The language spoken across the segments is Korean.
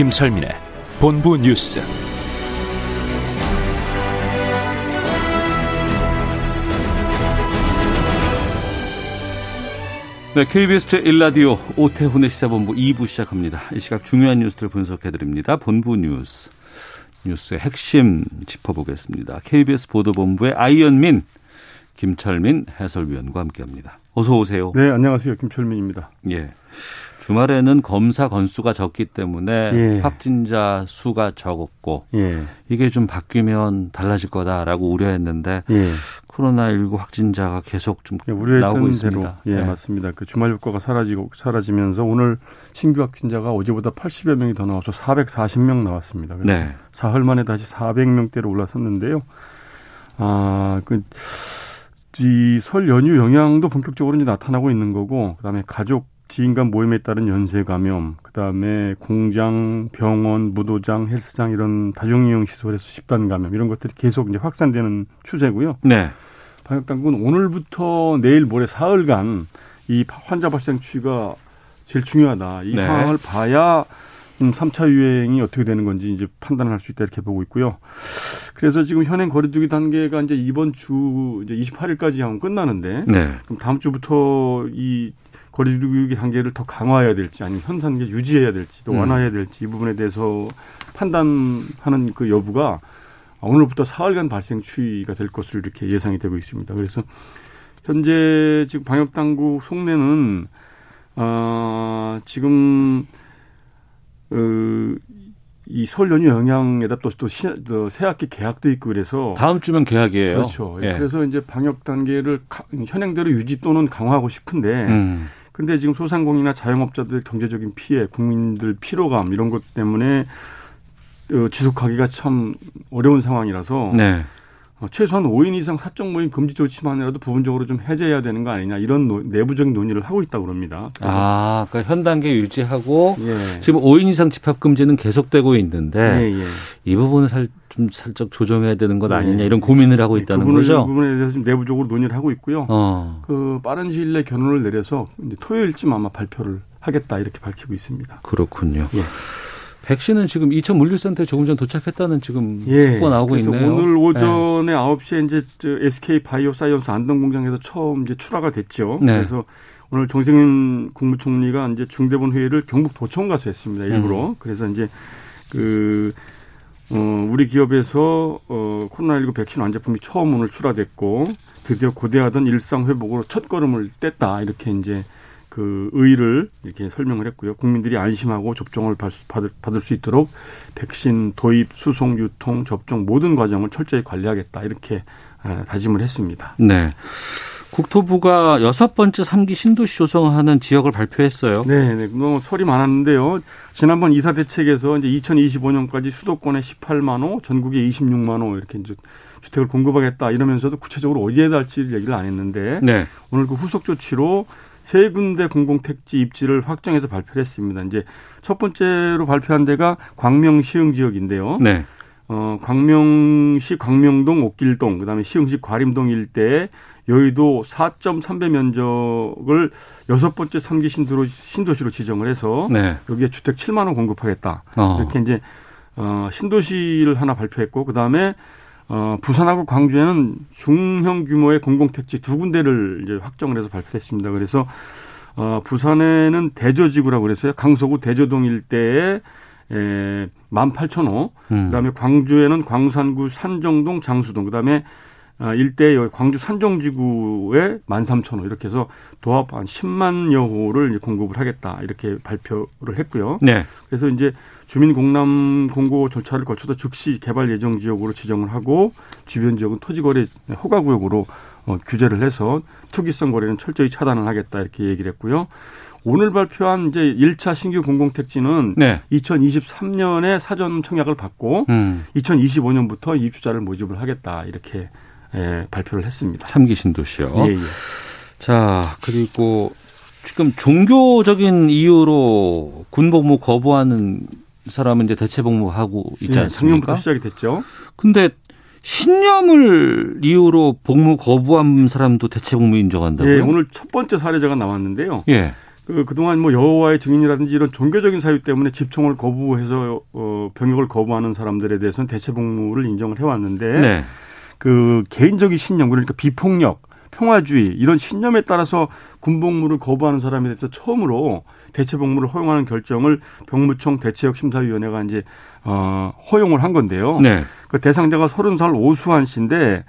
김철민의 본부 뉴스. 네, KBS 제1라디오 오태훈의 시사본부 2부 시작합니다. 이 시각 중요한 뉴스를 분석해드립니다. 본부 뉴스. 뉴스의 핵심 짚어보겠습니다. KBS 보도본부의 아이언민, 김철민 해설위원과 함께합니다. 어서 오세요. 네, 안녕하세요. 김철민입니다. 예. 주말에는 검사 건수가 적기 때문에 예. 확진자 수가 적었고 예. 이게 좀 바뀌면 달라질 거다라고 우려했는데 예. 코로나19 확진자가 계속 좀 예, 우려했던 나오고 대로 있습니다. 예, 네. 맞습니다. 그 주말 효과가 사라지고 사라지면서 오늘 신규 확진자가 어제보다 80여 명이 더 나와서 440명 나왔습니다. 그래서 네. 사흘 만에 다시 400명대로 올라섰는데요. 아, 그, 이설 연휴 영향도 본격적으로 이제 나타나고 있는 거고, 그 다음에 가족, 지인 간 모임에 따른 연쇄 감염, 그 다음에 공장, 병원, 무도장, 헬스장 이런 다중이용 시설에서 집단 감염 이런 것들이 계속 이제 확산되는 추세고요. 네. 방역 당국은 오늘부터 내일 모레 사흘간 이 환자 발생 추이가 제일 중요하다. 이 네. 상황을 봐야 음, 3차 유행이 어떻게 되는 건지 이제 판단을 할수 있다 이렇게 보고 있고요. 그래서 지금 현행 거리두기 단계가 이제 이번 주 이제 28일까지 하면 끝나는데 네. 그럼 다음 주부터 이 거리두기 단계를 더 강화해야 될지 아니면 현 단계 유지해야 될지 또 음. 완화해야 될지 이 부분에 대해서 판단하는 그 여부가 오늘부터 사흘간 발생 추이가 될 것으로 이렇게 예상이 되고 있습니다. 그래서 현재 지금 방역 당국 속내는 어, 지금 어, 이설 연휴 영향에다 또또 새학기 개학도 있고 그래서 다음 주면 계약이에요. 그렇죠. 예. 그래서 이제 방역 단계를 가- 현행대로 유지 또는 강화하고 싶은데 음. 근데 지금 소상공인이나 자영업자들 경제적인 피해, 국민들 피로감 이런 것 때문에 어, 지속하기가 참 어려운 상황이라서 네. 어, 최소한 5인 이상 사적 모임 금지 조치만이라도 부분적으로 좀 해제해야 되는 거 아니냐 이런 노- 내부적인 논의를 하고 있다고 합니다. 아, 그러니까 현 단계 유지하고 예. 지금 5인 이상 집합 금지는 계속되고 있는데 예, 예. 이 부분을 살, 좀 살짝 조정해야 되는 것 네. 아니냐 이런 고민을 하고 있다는 그 거죠. 그 부분에 대해서 좀 내부적으로 논의를 하고 있고요. 어. 그 빠른 시일 내에 결론을 내려서 이제 토요일쯤 아마 발표를 하겠다 이렇게 밝히고 있습니다. 그렇군요. 예. 백신은 지금 이천 물류센터에 조금 전 도착했다는 지금 예. 속보 나오고 있네요. 오늘 예. 오전에 9시에 이제 저 SK 바이오사이언스 안동 공장에서 처음 이제 출하가 됐죠. 네. 그래서 오늘 정세균 국무총리가 이제 중대본 회의를 경북 도청 가서 했습니다. 일부러. 음. 그래서 이제 그 어, 우리 기업에서 어, 코로나19 백신 완제품이 처음 오늘 출하됐고 드디어 고대하던 일상 회복으로 첫 걸음을 뗐다 이렇게 이제 그 의의를 이렇게 설명을 했고요. 국민들이 안심하고 접종을 받- 받을, 수 있도록 백신 도입, 수송, 유통, 접종 모든 과정을 철저히 관리하겠다 이렇게 아, 다짐을 했습니다. 네. 국토부가 여섯 번째 삼기 신도시 조성하는 지역을 발표했어요. 네, 네. 뭐 설이 많았는데요. 지난번 이사 대책에서 이제 2025년까지 수도권에 18만 호, 전국에 26만 호 이렇게 이제 주택을 공급하겠다 이러면서도 구체적으로 어디에다 할지를 얘기를 안 했는데 네. 오늘 그 후속 조치로 세 군데 공공택지 입지를 확정해서 발표를 했습니다. 이제 첫 번째로 발표한 데가 광명 시흥 지역인데요. 네. 어, 광명시 광명동 옥길동, 그다음에 시흥시 과림동 일대에 여의도 4.3배 면적을 여섯 번째 삼기 신도로, 신도시로 지정을 해서 네. 여기에 주택 7만 원 공급하겠다. 어. 이렇게 이제 어, 신도시를 하나 발표했고 그다음에 어, 부산하고 광주에는 중형 규모의 공공택지 두 군데를 이제 확정을 해서 발표했습니다. 그래서 어, 부산에는 대저지구라고 그랬어요. 강서구 대저동 일대에 에, 18,000호. 음. 그다음에 광주에는 광산구 산정동 장수동. 그다음에 아, 일대 여기 광주 산정지구에 13,000호 이렇게 해서 도합 한 10만여 호를 공급을 하겠다 이렇게 발표를 했고요. 네. 그래서 이제 주민 공람 공고 절차를 거쳐서 즉시 개발 예정 지역으로 지정을 하고 주변 지역은 토지 거래 허가 구역으로 어, 규제를 해서 투기성 거래는 철저히 차단을 하겠다 이렇게 얘기를 했고요. 오늘 발표한 이제 1차 신규 공공택지는 네. 2023년에 사전 청약을 받고 음. 2025년부터 입주자를 모집을 하겠다 이렇게 예, 발표를 했습니다. 삼기 신도시요. 예, 예. 자, 그리고 지금 종교적인 이유로 군복무 거부하는 사람은 이제 대체 복무하고 있지 예, 않습니까? 작년부터 시작이 됐죠. 근데 신념을 이유로 복무 거부한 사람도 대체 복무 인정한다고요? 예, 오늘 첫 번째 사례자가 나왔는데요. 예. 그, 그동안 뭐 여호와의 증인이라든지 이런 종교적인 사유 때문에 집총을 거부해서 어, 병역을 거부하는 사람들에 대해서는 대체 복무를 인정을 해 왔는데 네. 그 개인적인 신념 그러니까 비폭력, 평화주의 이런 신념에 따라서 군복무를 거부하는 사람에 대해서 처음으로 대체 복무를 허용하는 결정을 병무청 대체역 심사위원회가 이제 어, 허용을 한 건데요. 네. 그 대상자가 서른 살 오수환 씨인데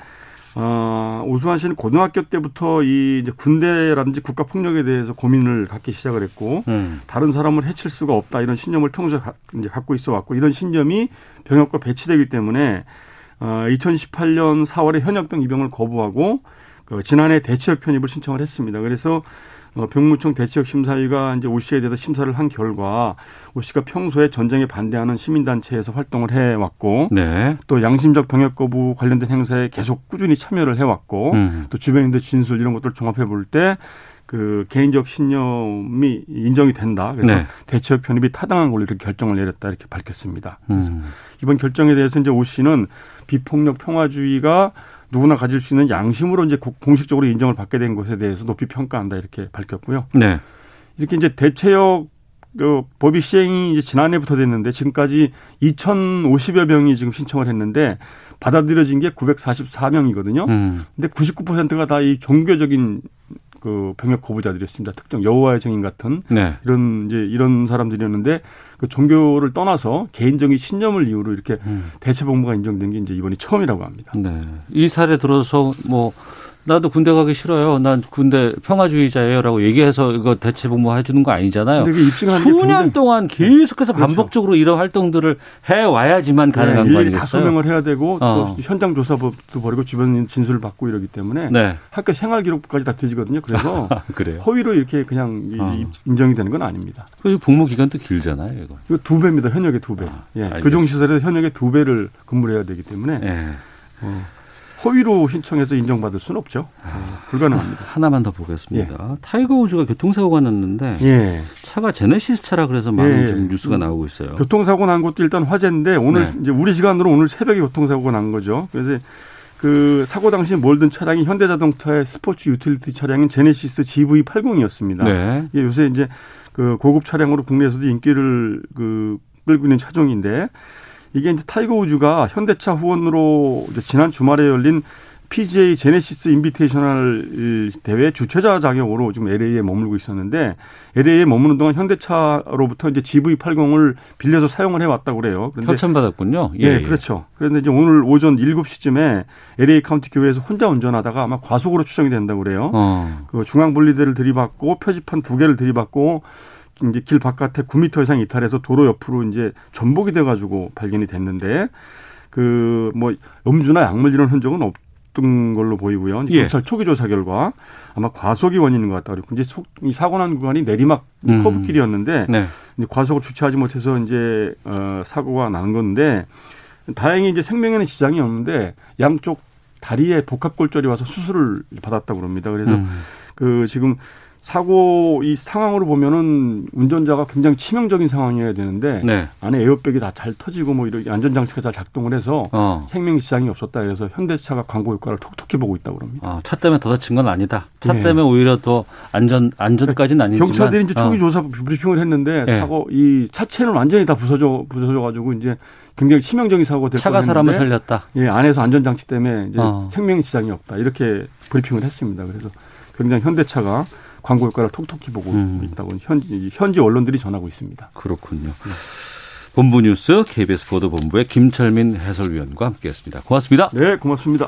어, 오수환 씨는 고등학교 때부터 이 이제 군대라든지 국가 폭력에 대해서 고민을 갖기 시작을 했고 음. 다른 사람을 해칠 수가 없다 이런 신념을 평소에 가, 이제 갖고 있어 왔고 이런 신념이 병역과 배치되기 때문에 어, 2018년 4월에 현역병 입영을 거부하고 그 지난해 대체역 편입을 신청을 했습니다. 그래서 어, 병무청 대체역 심사위가 이제 오 씨에 대해서 심사를 한 결과 오 씨가 평소에 전쟁에 반대하는 시민단체에서 활동을 해왔고 네. 또 양심적 병역 거부 관련된 행사에 계속 꾸준히 참여를 해왔고 음. 또 주변인들 진술 이런 것들을 종합해 볼 때 그 개인적 신념이 인정이 된다. 그래서 네. 대체역 편입이 타당한 걸로 이렇게 결정을 내렸다 이렇게 밝혔습니다. 그래서 음. 이번 결정에 대해서 이제 오 씨는 비폭력 평화주의가 누구나 가질 수 있는 양심으로 이제 고- 공식적으로 인정을 받게 된 것에 대해서 높이 평가한다 이렇게 밝혔고요. 네. 이렇게 이제 대체역 그 법이 시행이 이제 지난해부터 됐는데 지금까지 2,050여 명이 지금 신청을 했는데 받아들여진 게 944명이거든요. 음. 근데 99%가 다 이 종교적인 그 병역 거부자들이었습니다. 특정 여호와의 증인 같은 네. 이런 이제 이런 사람들이었는데 그 종교를 떠나서 개인적인 신념을 이유로 이렇게 음. 대체 복무가 인정된 게 이제 이번이 처음이라고 합니다. 네. 이 사례 들어서 뭐 나도 군대 가기 싫어요. 난 군대 평화주의자예요라고 얘기해서 이거 대체 복무 해 주는 거 아니잖아요. 근데 그 입증하는 게 수년 동안 계속해서 그렇죠. 반복적으로 이런 활동들을 해 와야지만 가능한 네, 거 일일이 다 아니겠어요? 소명을 해야 되고 어. 또 현장 조사법도 벌이고 주변 진술을 받고 이러기 때문에 네. 학교 생활 기록까지 다 뒤지거든요. 그래서 그래요. 허위로 이렇게 그냥 이- 어. 인정이 되는 건 아닙니다. 그 복무 기간도 길잖아요, 이거. 이거 두 배입니다. 현역의 두 배. 아, 예. 알겠습니다. 교정 시설에서 현역의 두 배를 근무를 해야 되기 때문에 예. 어, 허위로 신청해서 인정받을 수는 없죠. 어, 불가능합니다. 하나만 더 보겠습니다. 타이거 우즈가 교통사고가 났는데 예. 차가 제네시스 차라 그래서 많은 예. 좀 뉴스가 나오고 있어요. 교통사고 난 것도 일단 화제인데 오늘 네. 이제 우리 시간으로 오늘 새벽에 교통사고가 난 거죠. 그래서 그 사고 당시 몰던 차량이 현대자동차의 스포츠 유틸리티 차량인 제네시스 GV80이었습니다. 네. 이게 요새 이제 그 고급 차량으로 국내에서도 인기를 그 끌고 있는 차종인데 이게 이제 타이거 우즈가 현대차 후원으로 지난 주말에 열린 PGA 제네시스 인비테이셔널 대회 주최자 자격으로 지금 LA에 머물고 있었는데 LA에 머무는 동안 현대차로부터 이제 GV80을 빌려서 사용을 해왔다고 그래요. 그런데 협찬받았군요. 예, 그렇죠. 그런데 이제 오늘 오전 7시쯤에 LA 카운티 교외에서 혼자 운전하다가 아마 과속으로 추정이 된다고 그래요. 어. 그 중앙 분리대를 들이받고 표지판 두 개를 들이받고 이제 길 바깥에 9m 이상 이탈해서 도로 옆으로 이제 전복이 돼 가지고 발견이 됐는데 그 뭐 음주나 약물 이런 흔적은 없 던 걸로 보이고요. 예. 경찰 초기 조사 결과 아마 과속이 원인인 것 같다. 그리고 이제 속, 이 사고 난 구간이 내리막 음. 커브길이었는데 네. 이제 과속을 주체하지 못해서 이제 어, 사고가 난 건데 다행히 이제 생명에는 지장이 없는데 양쪽 다리에 복합골절이 와서 수술을 받았다고 그럽니다. 그래서 음. 그 지금 사고 이 상황으로 보면은 운전자가 굉장히 치명적인 상황이어야 되는데 네. 안에 에어백이 다 잘 터지고 뭐 이런 안전 장치가 잘 작동을 해서 어. 생명 지장이 없었다. 그래서 현대차가 광고 효과를 톡톡히 보고 있다고 그럽니다. 아, 차 때문에 더 다친 건 아니다. 차 예. 때문에 오히려 더 안전 안전까지는 아니지만 경찰들이 이제 초기 어. 조사 브리핑을 했는데 예. 사고 이 차체는 완전히 다 부서져 부서져 가지고 이제 굉장히 치명적인 사고가 될 차가 사람을 살렸다. 예, 안에서 안전 장치 때문에 이제 어. 생명 지장이 없다. 이렇게 브리핑을 했습니다. 그래서 굉장히 현대차가 광고 효과를 톡톡히 보고 음. 있다고 현지, 현지 언론들이 전하고 있습니다. 그렇군요. 본부 뉴스 KBS 보도본부의 김철민 해설위원과 함께했습니다. 고맙습니다. 네, 고맙습니다.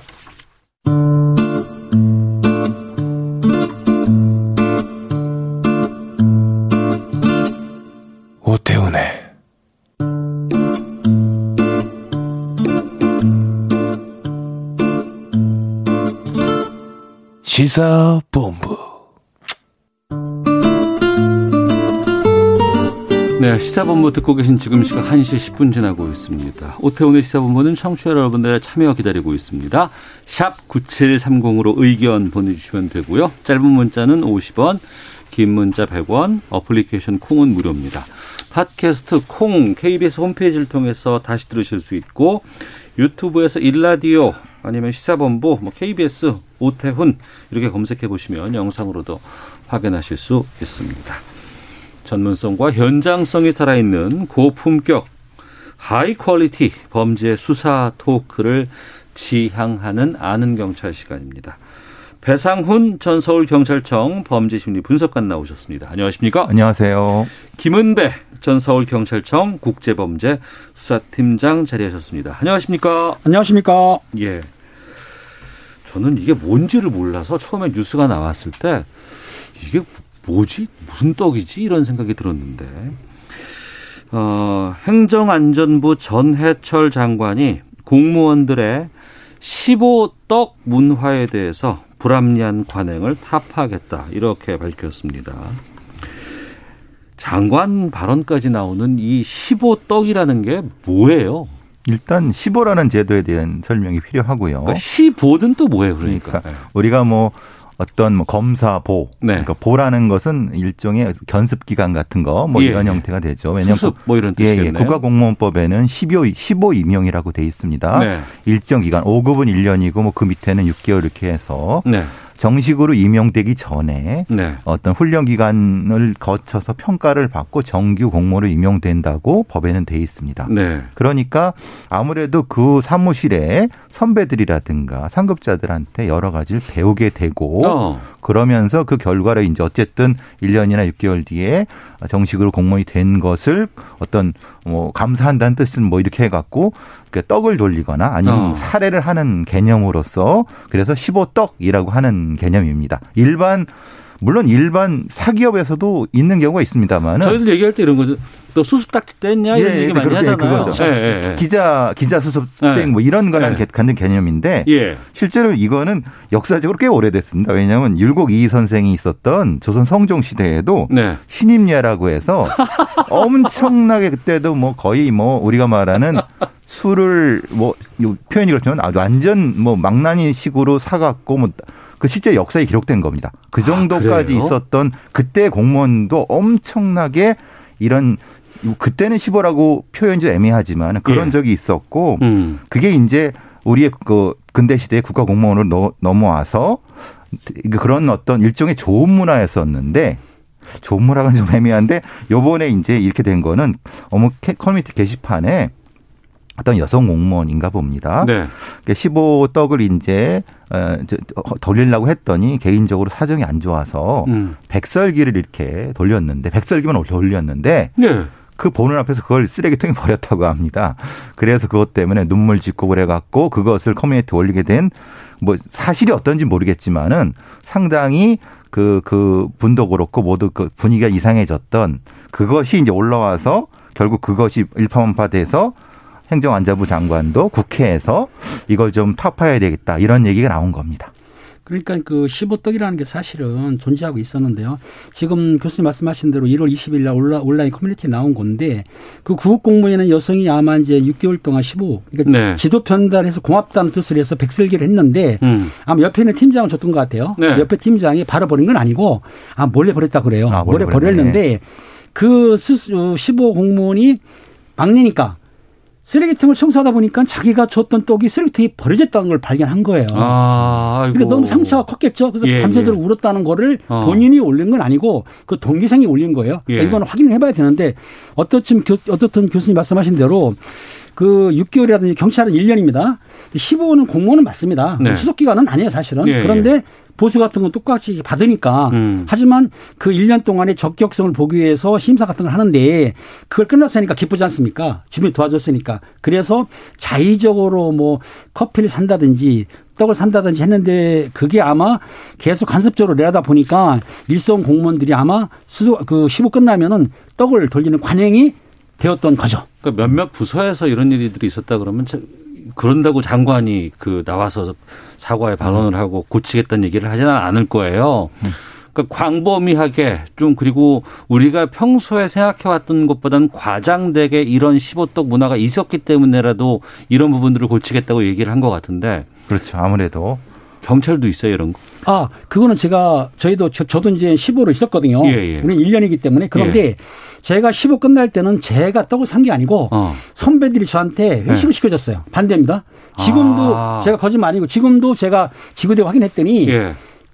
오태훈의 시사본부. 네, 시사본부 듣고 계신 지금 시각 1시 10분 지나고 있습니다. 오태훈의 시사본부는 청취자 여러분들의 참여 기다리고 있습니다. 샵 9730으로 의견 보내주시면 되고요. 짧은 문자는 50원, 긴 문자 100원, 어플리케이션 콩은 무료입니다. 팟캐스트 콩, KBS 홈페이지를 통해서 다시 들으실 수 있고 유튜브에서 1라디오 아니면 시사본부, 뭐 KBS 오태훈 이렇게 검색해 보시면 영상으로도 확인하실 수 있습니다. 전문성과 현장성이 살아있는 고품격 high quality 범죄 수사 토크를 지향하는 아는 경찰 시간입니다. 배상훈 전 서울경찰청 범죄심리 분석관 나오셨습니다. 안녕하십니까? 안녕하세요. 김은배 전 서울경찰청 국제범죄 수사팀장 자리하셨습니다. 안녕하십니까? 안녕하십니까? 예. 저는 이게 뭔지를 몰라서 처음에 뉴스가 나왔을 때 이게 뭐지? 무슨 떡이지? 이런 생각이 들었는데, 어, 행정안전부 전해철 장관이 공무원들의 15떡 문화에 대해서 불합리한 관행을 타파하겠다. 이렇게 밝혔습니다. 장관 발언까지 나오는 이 15떡이라는 게 뭐예요? 일단 15라는 제도에 대한 설명이 필요하고요. 그러니까 15는 또 뭐예요, 그러니까? 그러니까 우리가 뭐 어떤 뭐 검사 보, 네. 그러니까 보라는 것은 일종의 견습 기간 같은 거뭐 예, 이런 예. 형태가 되죠. 왜냐하면 수습 뭐 이런 예, 뜻이겠네요. 예. 국가공무원법에는 15, 15 임용이라고 돼 있습니다. 네. 일정 기간 5급은 1년이고 뭐 그 밑에는 6개월 이렇게 해서 네. 정식으로 임용되기 전에 네. 어떤 훈련 기간을 거쳐서 평가를 받고 정규 공무원으로 임용된다고 법에는 돼 있습니다. 네. 그러니까 아무래도 그 사무실에 선배들이라든가 상급자들한테 여러 가지를 배우게 되고 어. 그러면서 그 결과를 이제 어쨌든 1년이나 6개월 뒤에 정식으로 공무원이 된 것을 어떤 뭐 감사한다는 뜻은 뭐 이렇게 해갖고 그 떡을 돌리거나 아니면 어. 사례를 하는 개념으로서 그래서 15떡이라고 하는 개념입니다. 일반 물론 일반 사기업에서도 있는 경우가 있습니다만은 저희들 얘기할 때 이런 거죠. 너 수습 딱지 뗐냐 이런 예, 얘기 예, 많이 그렇게 하잖아요. 그거죠. 예, 예, 예. 기자 기자 수습 네. 땡뭐 이런 거랑 네. 갖는 개념인데 예. 실제로 이거는 역사적으로 꽤 오래됐습니다. 왜냐하면 율곡 이희 선생이 있었던 조선 성종 시대에도 네. 신임례라고 해서 엄청나게 그때도 뭐 거의 뭐 우리가 말하는 술을 뭐요 표현이 그렇지만 아주 완전 뭐 망나니 식으로 사갖고 뭐 그 실제 역사에 기록된 겁니다. 그 정도까지 아? 있었던 그때 공무원도 엄청나게 이런 그때는 15라고 표현이 좀 애매하지만 그런 예. 적이 있었고 음. 그게 이제 우리의 그 근대 시대의 국가 공무원으로 넘- 넘어와서 그런 어떤 일종의 좋은 문화였었는데 좋은 문화가 좀 애매한데 요번에 이제 이렇게 된 거는 어머 캐- 커뮤니티 게시판에 어떤 여성 공무원인가 봅니다. 네. 15떡을 이제 어, 저, 돌리려고 했더니 개인적으로 사정이 안 좋아서 음. 백설기를 이렇게 돌렸는데 백설기만 돌렸는데 네. 그 보는 앞에서 그걸 쓰레기통에 버렸다고 합니다. 그래서 그것 때문에 눈물 짓고 그래갖고 그것을 커뮤니티에 올리게 된 뭐 사실이 어떤지 모르겠지만은 상당히 그, 그 분도 그렇고 모두 그 분위기가 이상해졌던 그것이 이제 올라와서 결국 그것이 일파만파 돼서 행정안전부 장관도 국회에서 이걸 좀 타파해야 되겠다 이런 얘기가 나온 겁니다. 그러니까 그 15떡이라는 게 사실은 존재하고 있었는데요. 지금 교수님 말씀하신 대로 1월 20일 날 온라, 온라인 커뮤니티에 나온 건데 그 구급 공무원은 여성이 아마 이제 6개월 동안 15 그러니까 네. 지도 편달해서 고맙다는 뜻을 해서 백설기를 했는데 음. 아마 옆에 있는 팀장을 줬던 것 같아요. 네. 옆에 팀장이 바로 버린 건 아니고 아 몰래 버렸다 그래요. 아, 몰래 몰래 버렸는데 그 스스 15 공무원이 막내니까 쓰레기통을 청소하다 보니까 자기가 줬던 떡이 쓰레기통에 버려졌다는 걸 발견한 거예요. 아. 그러니까 너무 상처가 컸겠죠. 그래서 예, 밤새도록 예. 울었다는 거를 어. 본인이 올린 건 아니고 그 동기생이 올린 거예요. 그러니까 예. 이거는 확인을 해봐야 되는데 어떻든 교, 어떻든 교수님 말씀하신 대로 그 6개월이라든지 경찰은 1년입니다. 15는 공무원은 맞습니다. 네. 수속 기간은 아니에요, 사실은. 예, 그런데 보수 같은 건 똑같이 받으니까 음. 하지만 그 1년 동안의 적격성을 보기 위해서 심사 같은 걸 하는데 그걸 끝났으니까 기쁘지 않습니까? 주변이 도와줬으니까. 그래서 자의적으로 뭐 커피를 산다든지 떡을 산다든지 했는데 그게 아마 계속 간섭적으로 내려다 보니까 일선 공무원들이 아마 수소 그 15 끝나면은 떡을 돌리는 관행이 되었던 거죠. 그러니까 몇몇 부서에서 이런 일들이 있었다 그러면 저- 그런다고 장관이 그 나와서 사과의 발언을 하고 고치겠다는 얘기를 하지는 않을 거예요. 그러니까 광범위하게 좀 그리고 우리가 평소에 생각해왔던 것보다는 과장되게 이런 15떡 문화가 있었기 때문에라도 이런 부분들을 고치겠다고 얘기를 한 것 같은데 그렇죠. 아무래도 경찰도 있어요 이런 거. 아, 그거는 제가 저희도 저, 저도 이제 15로 있었거든요. 예, 예. 우리 1년이기 때문에 그런데 제가 15 끝날 때는 제가 떡을 산 게 아니고 어. 선배들이 저한테 회식을 시켜줬어요. 반대입니다. 지금도 아. 제가 거짓말 아니고 지금도 제가 지구대 확인했더니 예.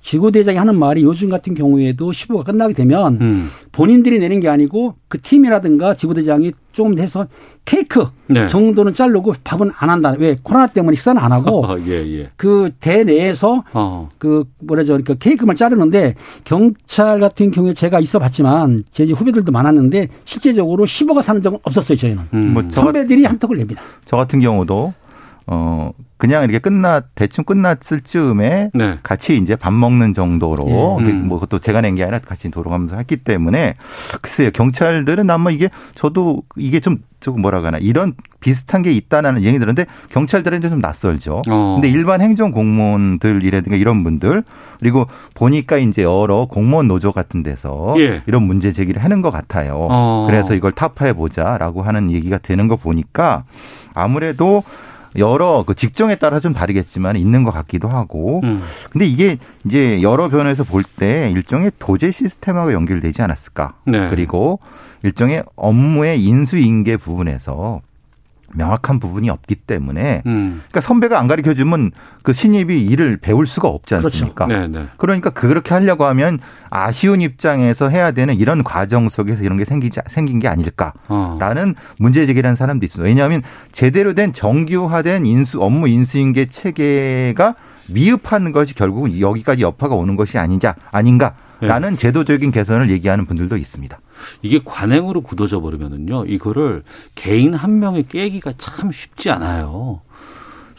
지구대장이 하는 말이 요즘 같은 경우에도 15가 끝나게 되면 음. 본인들이 내는 게 아니고 그 팀이라든가 지구대장이 조금 해서 케이크 네. 정도는 자르고 밥은 안 한다. 왜 코로나 때문에 식사는 안 하고 예, 예. 그 대 내에서 어. 그 뭐라죠 그 케이크만 자르는데 경찰 같은 경우에 제가 있어봤지만 제 후배들도 많았는데 실제적으로 15가 사는 적은 없었어요 저희는 음. 뭐 저, 선배들이 한턱을 냅니다. 저 같은 경우도 어 그냥 이렇게 끝나 대충 끝났을 즈음에 네. 같이 이제 밥 먹는 정도로 예. 음. 뭐 그것도 제가 낸 게 아니라 같이 돌아가면서 했기 때문에 글쎄요 경찰들은 아마 이게 저도 이게 좀 조금 뭐라 하나 이런 비슷한 게 있다는 얘기 들었는데 경찰들은 좀 낯설죠. 어. 근데 일반 행정 공무원들이라든가 이런 분들 그리고 보니까 이제 여러 공무원 노조 같은 데서 예. 이런 문제 제기를 하는 것 같아요. 어. 그래서 이걸 타파해 보자라고 하는 얘기가 되는 거 보니까 아무래도 여러 그 직종에 따라 좀 다르겠지만 있는 것 같기도 하고. 음. 근데 이게 이제 여러 변에서 볼 때 일종의 도제 시스템하고 연결되지 않았을까. 네. 그리고 일종의 업무의 인수인계 부분에서 명확한 부분이 없기 때문에 음. 그러니까 선배가 안 가르쳐 주면 그 신입이 일을 배울 수가 없지 그렇죠. 않습니까? 네, 네. 그러니까 그렇게 하려고 하면 아쉬운 입장에서 해야 되는 이런 과정 속에서 이런 게 생기지 생긴 게 아닐까. 어. 라는 문제 제기를 하는 사람도 있어요. 왜냐하면 제대로 된 정규화된 인수 업무 인수인계 체계가 미흡한 것이 결국은 여기까지 여파가 오는 것이 아니자 아닌가라는 제도적인 개선을 얘기하는 분들도 있습니다. 이게 관행으로 굳어져 버리면은요, 이거를 개인 한 명이 깨기가 참 쉽지 않아요.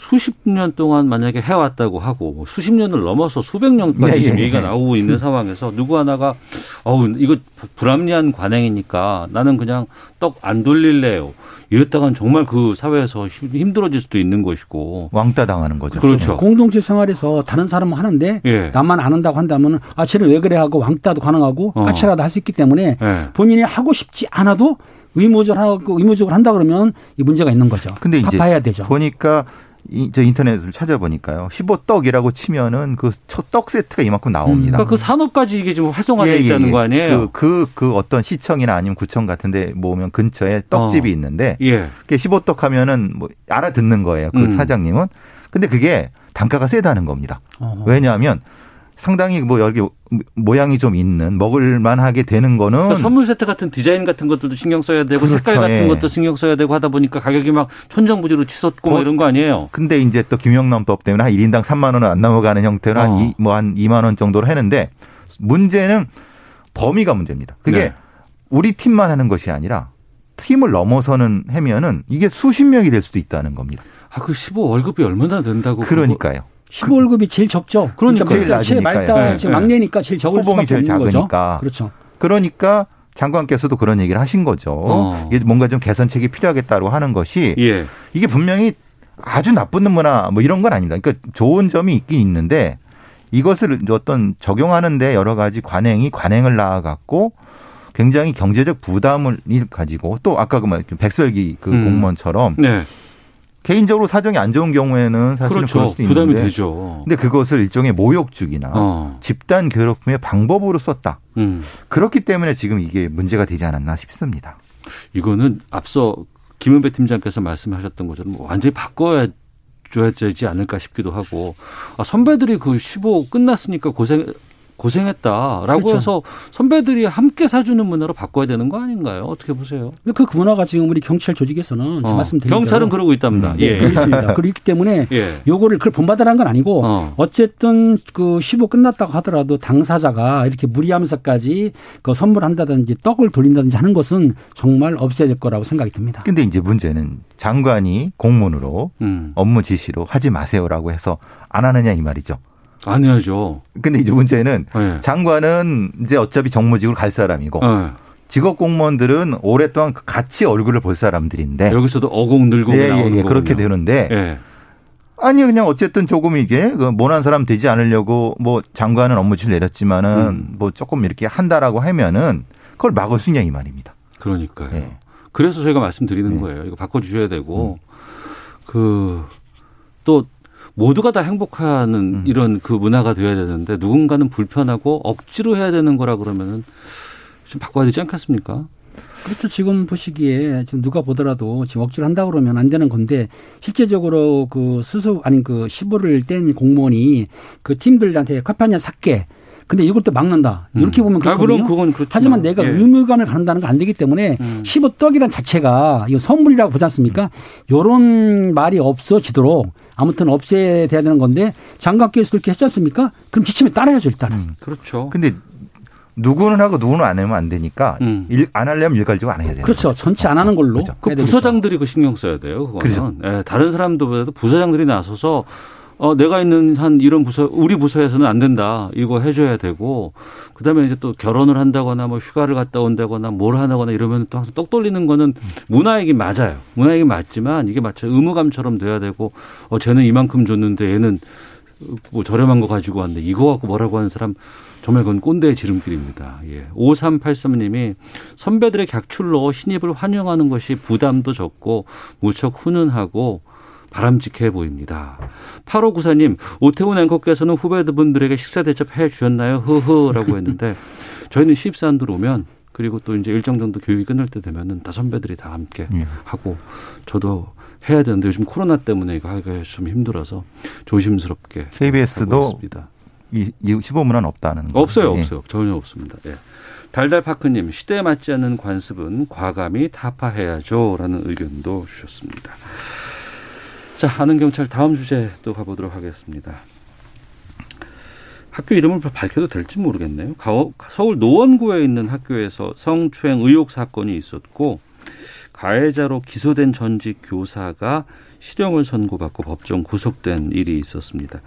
수십 년 동안 만약에 해왔다고 하고 뭐 수십 년을 넘어서 수백 년까지 네, 지금 예. 얘기가 나오고 있는 상황에서 누구 하나가 어우 이거 불합리한 관행이니까 나는 그냥 떡 안 돌릴래요. 이랬다간 정말 그 사회에서 힘- 힘들어질 수도 있는 것이고. 왕따 당하는 거죠. 그렇죠. 공동체 생활에서 다른 사람은 하는데 예. 나만 안 한다고 한다면 아 쟤는 왜 그래 하고 왕따도 가능하고 어. 까칠하다 할수 있기 때문에 예. 본인이 하고 싶지 않아도 의무적으로 의무적으로 한다 그러면 이 문제가 있는 거죠. 근데 이제 되죠. 보니까 이, 저 인터넷을 찾아보니까요. 15떡이라고 치면은 그 첫 떡 세트가 이만큼 나옵니다. 그러니까 그 산업까지 이게 지금 활성화되어 예, 예, 있다는 예. 거 아니에요? 그, 그, 그 어떤 시청이나 아니면 구청 같은 데 모으면 근처에 떡집이 어. 있는데 예. 그게 15떡 하면은 뭐 알아듣는 거예요. 그 음. 사장님은. 근데 그게 단가가 세다는 겁니다. 어허. 왜냐하면 상당히 뭐 여기 모양이 좀 있는 먹을만하게 되는 거는 그러니까 선물 세트 같은 디자인 같은 것들도 신경 써야 되고 그렇죠. 색깔 같은 예. 것도 신경 써야 되고 하다 보니까 가격이 막 천정부지로 치솟고 뭐 그- 이런 거 아니에요? 근데 이제 또 김영란법 때문에 한 1인당 3만 원은 안 넘어가는 형태로 어. 한뭐 한 2만 원 정도로 했는데 문제는 범위가 문제입니다. 그게 네. 우리 팀만 하는 것이 아니라 팀을 넘어서는 하면은 이게 수십 명이 될 수도 있다는 겁니다. 아, 그 15 월급이 얼마나 된다고. 그러니까요. 15월급이 제일 적죠. 그러니까 제일, 제일 제일 낮으니까요. 말단, 네, 제일 네. 막내니까 제일 적을 수밖에 제일 없는 작으니까. 거죠. 그렇죠. 그러니까 장관께서도 그런 얘기를 하신 거죠. 어. 이게 뭔가 좀 개선책이 필요하겠다고 하는 것이 예. 이게 분명히 아주 나쁜 문화 뭐 이런 건 아닙니다. 그러니까 좋은 점이 있긴 있는데 이것을 어떤 적용하는데 여러 가지 관행이 관행을 낳아갖고 굉장히 경제적 부담을 가지고 또 아까 그 말- 백설기 그 음. 공무원처럼 네. 개인적으로 사정이 안 좋은 경우에는 사실은 그럴 그렇죠. 수도 부담이 있는데 되죠. 근데 그것을 일종의 모욕죽이나 어. 집단 괴롭힘의 방법으로 썼다. 음. 그렇기 때문에 지금 이게 문제가 되지 않았나 싶습니다. 이거는 앞서 김은배 팀장께서 말씀하셨던 것처럼 완전히 바꿔야 줘야 되지 않을까 싶기도 하고 아, 선배들이 그 15 끝났으니까 고생 고생했다라고 그렇죠. 해서 선배들이 함께 사주는 문화로 바꿔야 되는 거 아닌가요? 어떻게 보세요? 그 문화가 지금 우리 경찰 조직에서는 어, 말씀드린 경찰은 대로 그러고 있답니다. 예, 예. 그렇습니다. 그렇기 때문에 예. 요거를 그걸 본받으라는 건 아니고 어. 어. 쨌든 그 15 끝났다고 하더라도 당사자가 이렇게 무리하면서까지 그 선물한다든지 떡을 돌린다든지 하는 것은 정말 없애야 될 거라고 생각이 듭니다. 근데 이제 문제는 장관이 공문으로 음. 업무 지시로 하지 마세요라고 해서 안 하느냐 이 말이죠. 안 해야죠. 근데 이제 문제는 예. 장관은 이제 어차피 정무직으로 갈 사람이고 예. 직업 공무원들은 오랫동안 같이 얼굴을 볼 사람들인데 여기서도 어공 늘고 예, 예, 예, 그렇게. 되는데 예. 아니 그냥 어쨌든 조금 이게 그 모난 사람 되지 않으려고 뭐 장관은 업무지를 내렸지만은 음. 뭐 조금 이렇게 한다라고 하면은 그걸 막을 수 있냐 이 말입니다. 그러니까요. 예. 그래서 저희가 말씀드리는 네. 거예요. 이거 바꿔 주셔야 되고 그또 모두가 다 행복하는 음. 이런 그 문화가 돼야 되는데 누군가는 불편하고 억지로 해야 되는 거라 그러면은 좀 바꿔야 되지 않겠습니까? 그렇죠. 지금 보시기에 지금 누가 보더라도 지금 억지로 한다 그러면 안 되는 건데 실제적으로 그 수습 아니 그 시보를 뗀 공무원이 그 팀들한테 커피 한 잔 샀게. 근데 이걸 또 막는다. 이렇게 음. 보면 아, 그렇거든요. 그럼 그건 그렇지만. 하지만 내가 예. 의무감을 갖는다는 건 안 되기 때문에 음. 15떡이란 자체가 이거 선물이라고 보지 않습니까? 요런 말이 없어지도록 아무튼 없애야 되는 건데 장관 께서도 이렇게 했지 않습니까? 그럼 지침에 따라야죠 일단은. 음. 그렇죠. 근데 누구는 하고 누구는 안 하면 안 되니까 음. 일, 안 하려면 일괄적으로 안 해야 돼요. 그렇죠. 전체 안 하는 걸로. 그렇죠. 그. 부서장들이 그 신경 써야 돼요. 그거는. 그렇죠. 예, 다른 사람들보다도 부서장들이 나서서 어, 내가 있는 한 이런 부서, 우리 부서에서는 안 된다. 이거 해줘야 되고, 그 다음에 이제 또 결혼을 한다거나 뭐 휴가를 갔다 온다거나 뭘 하거나 이러면 또 항상 떡 돌리는 거는 문화이긴 맞아요. 문화이긴 맞지만 이게 마치 의무감처럼 돼야 되고, 어, 쟤는 이만큼 줬는데 얘는 뭐 저렴한 거 가지고 왔는데 이거 갖고 뭐라고 하는 사람 정말 그건 꼰대의 지름길입니다. 예. 5383님이 선배들의 객출로 신입을 환영하는 것이 부담도 적고 무척 훈훈하고 바람직해 보입니다. 8594님, 오태훈 앵커께서는 후배분들에게 식사 대접해 주셨나요? 흐흐라고 했는데 저희는 신입사원들 오면 그리고 또 이제 일정 정도 교육이 끝날 때 되면은 다 선배들이 다 함께 예. 하고 저도 해야 되는데 요즘 코로나 때문에 이거 하기가 좀 힘들어서 조심스럽게 KBS도 있습니다. 이, 이 시보문화는 없다는 거. 없어요, 예. 없어요. 전혀 없습니다. 예. 달달파크님, 시대에 맞지 않는 관습은 과감히 타파해야죠라는 의견도 주셨습니다. 자, 아는 경찰 다음 주제 또 가보도록 하겠습니다. 학교 이름을 밝혀도 될지 모르겠네요. 서울 노원구에 있는 학교에서 성추행 의혹 사건이 있었고 가해자로 기소된 전직 교사가 실형을 선고받고 법정 구속된 일이 있었습니다.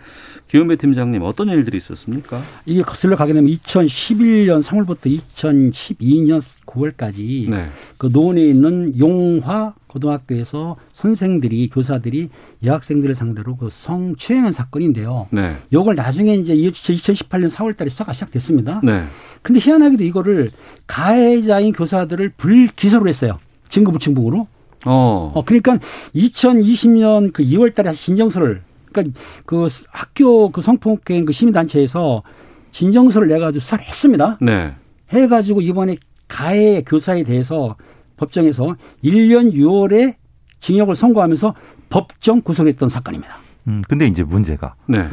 기은배 팀장님 어떤 일들이 있었습니까? 이게 거슬러 가게 되면 2011년 3월부터 2012년 9월까지 네. 그 노원에 있는 용화 고등학교에서 선생들이 교사들이 여학생들을 상대로 그 성추행한 사건인데요. 네. 요걸 나중에 이제 2018년 4월달에 수사가 시작됐습니다. 네. 근데 희한하게도 이거를 가해자인 교사들을 불기소를 했어요. 증거 불충분으로. 어. 어, 그러니까 2020년 그 2월 달에 진정서를, 그러니까 그 학교 그 성폭행 그 시민단체에서 진정서를 내가지고 수사를 했습니다. 네. 해가지고 이번에 가해 교사에 대해서 법정에서 1년 6월에 징역을 선고하면서 법정 구속했던 사건입니다. 음, 근데 이제 문제가 네.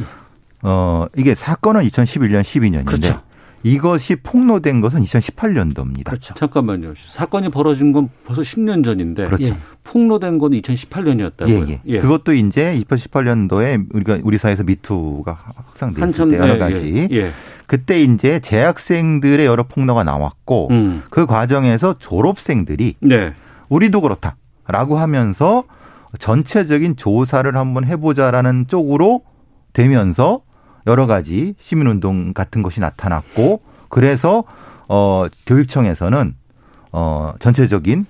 어 이게 사건은 2011년 12년인데 그렇죠. 이것이 폭로된 것은 2018년도입니다. 그렇죠. 잠깐만요. 사건이 벌어진 건 벌써 10년 전인데 그렇죠. 예. 폭로된 건 2018년이었다고요. 예, 예. 그것도 이제 2018년도에 우리가 우리 사회에서 미투가 한참 때 여러 예, 가지 예. 예. 그때 이제 재학생들의 여러 폭로가 나왔고 음. 그 과정에서 졸업생들이 네. 우리도 그렇다라고 하면서 전체적인 조사를 한번 해보자라는 쪽으로 되면서 여러 가지 시민운동 같은 것이 나타났고 그래서 어 교육청에서는 어 전체적인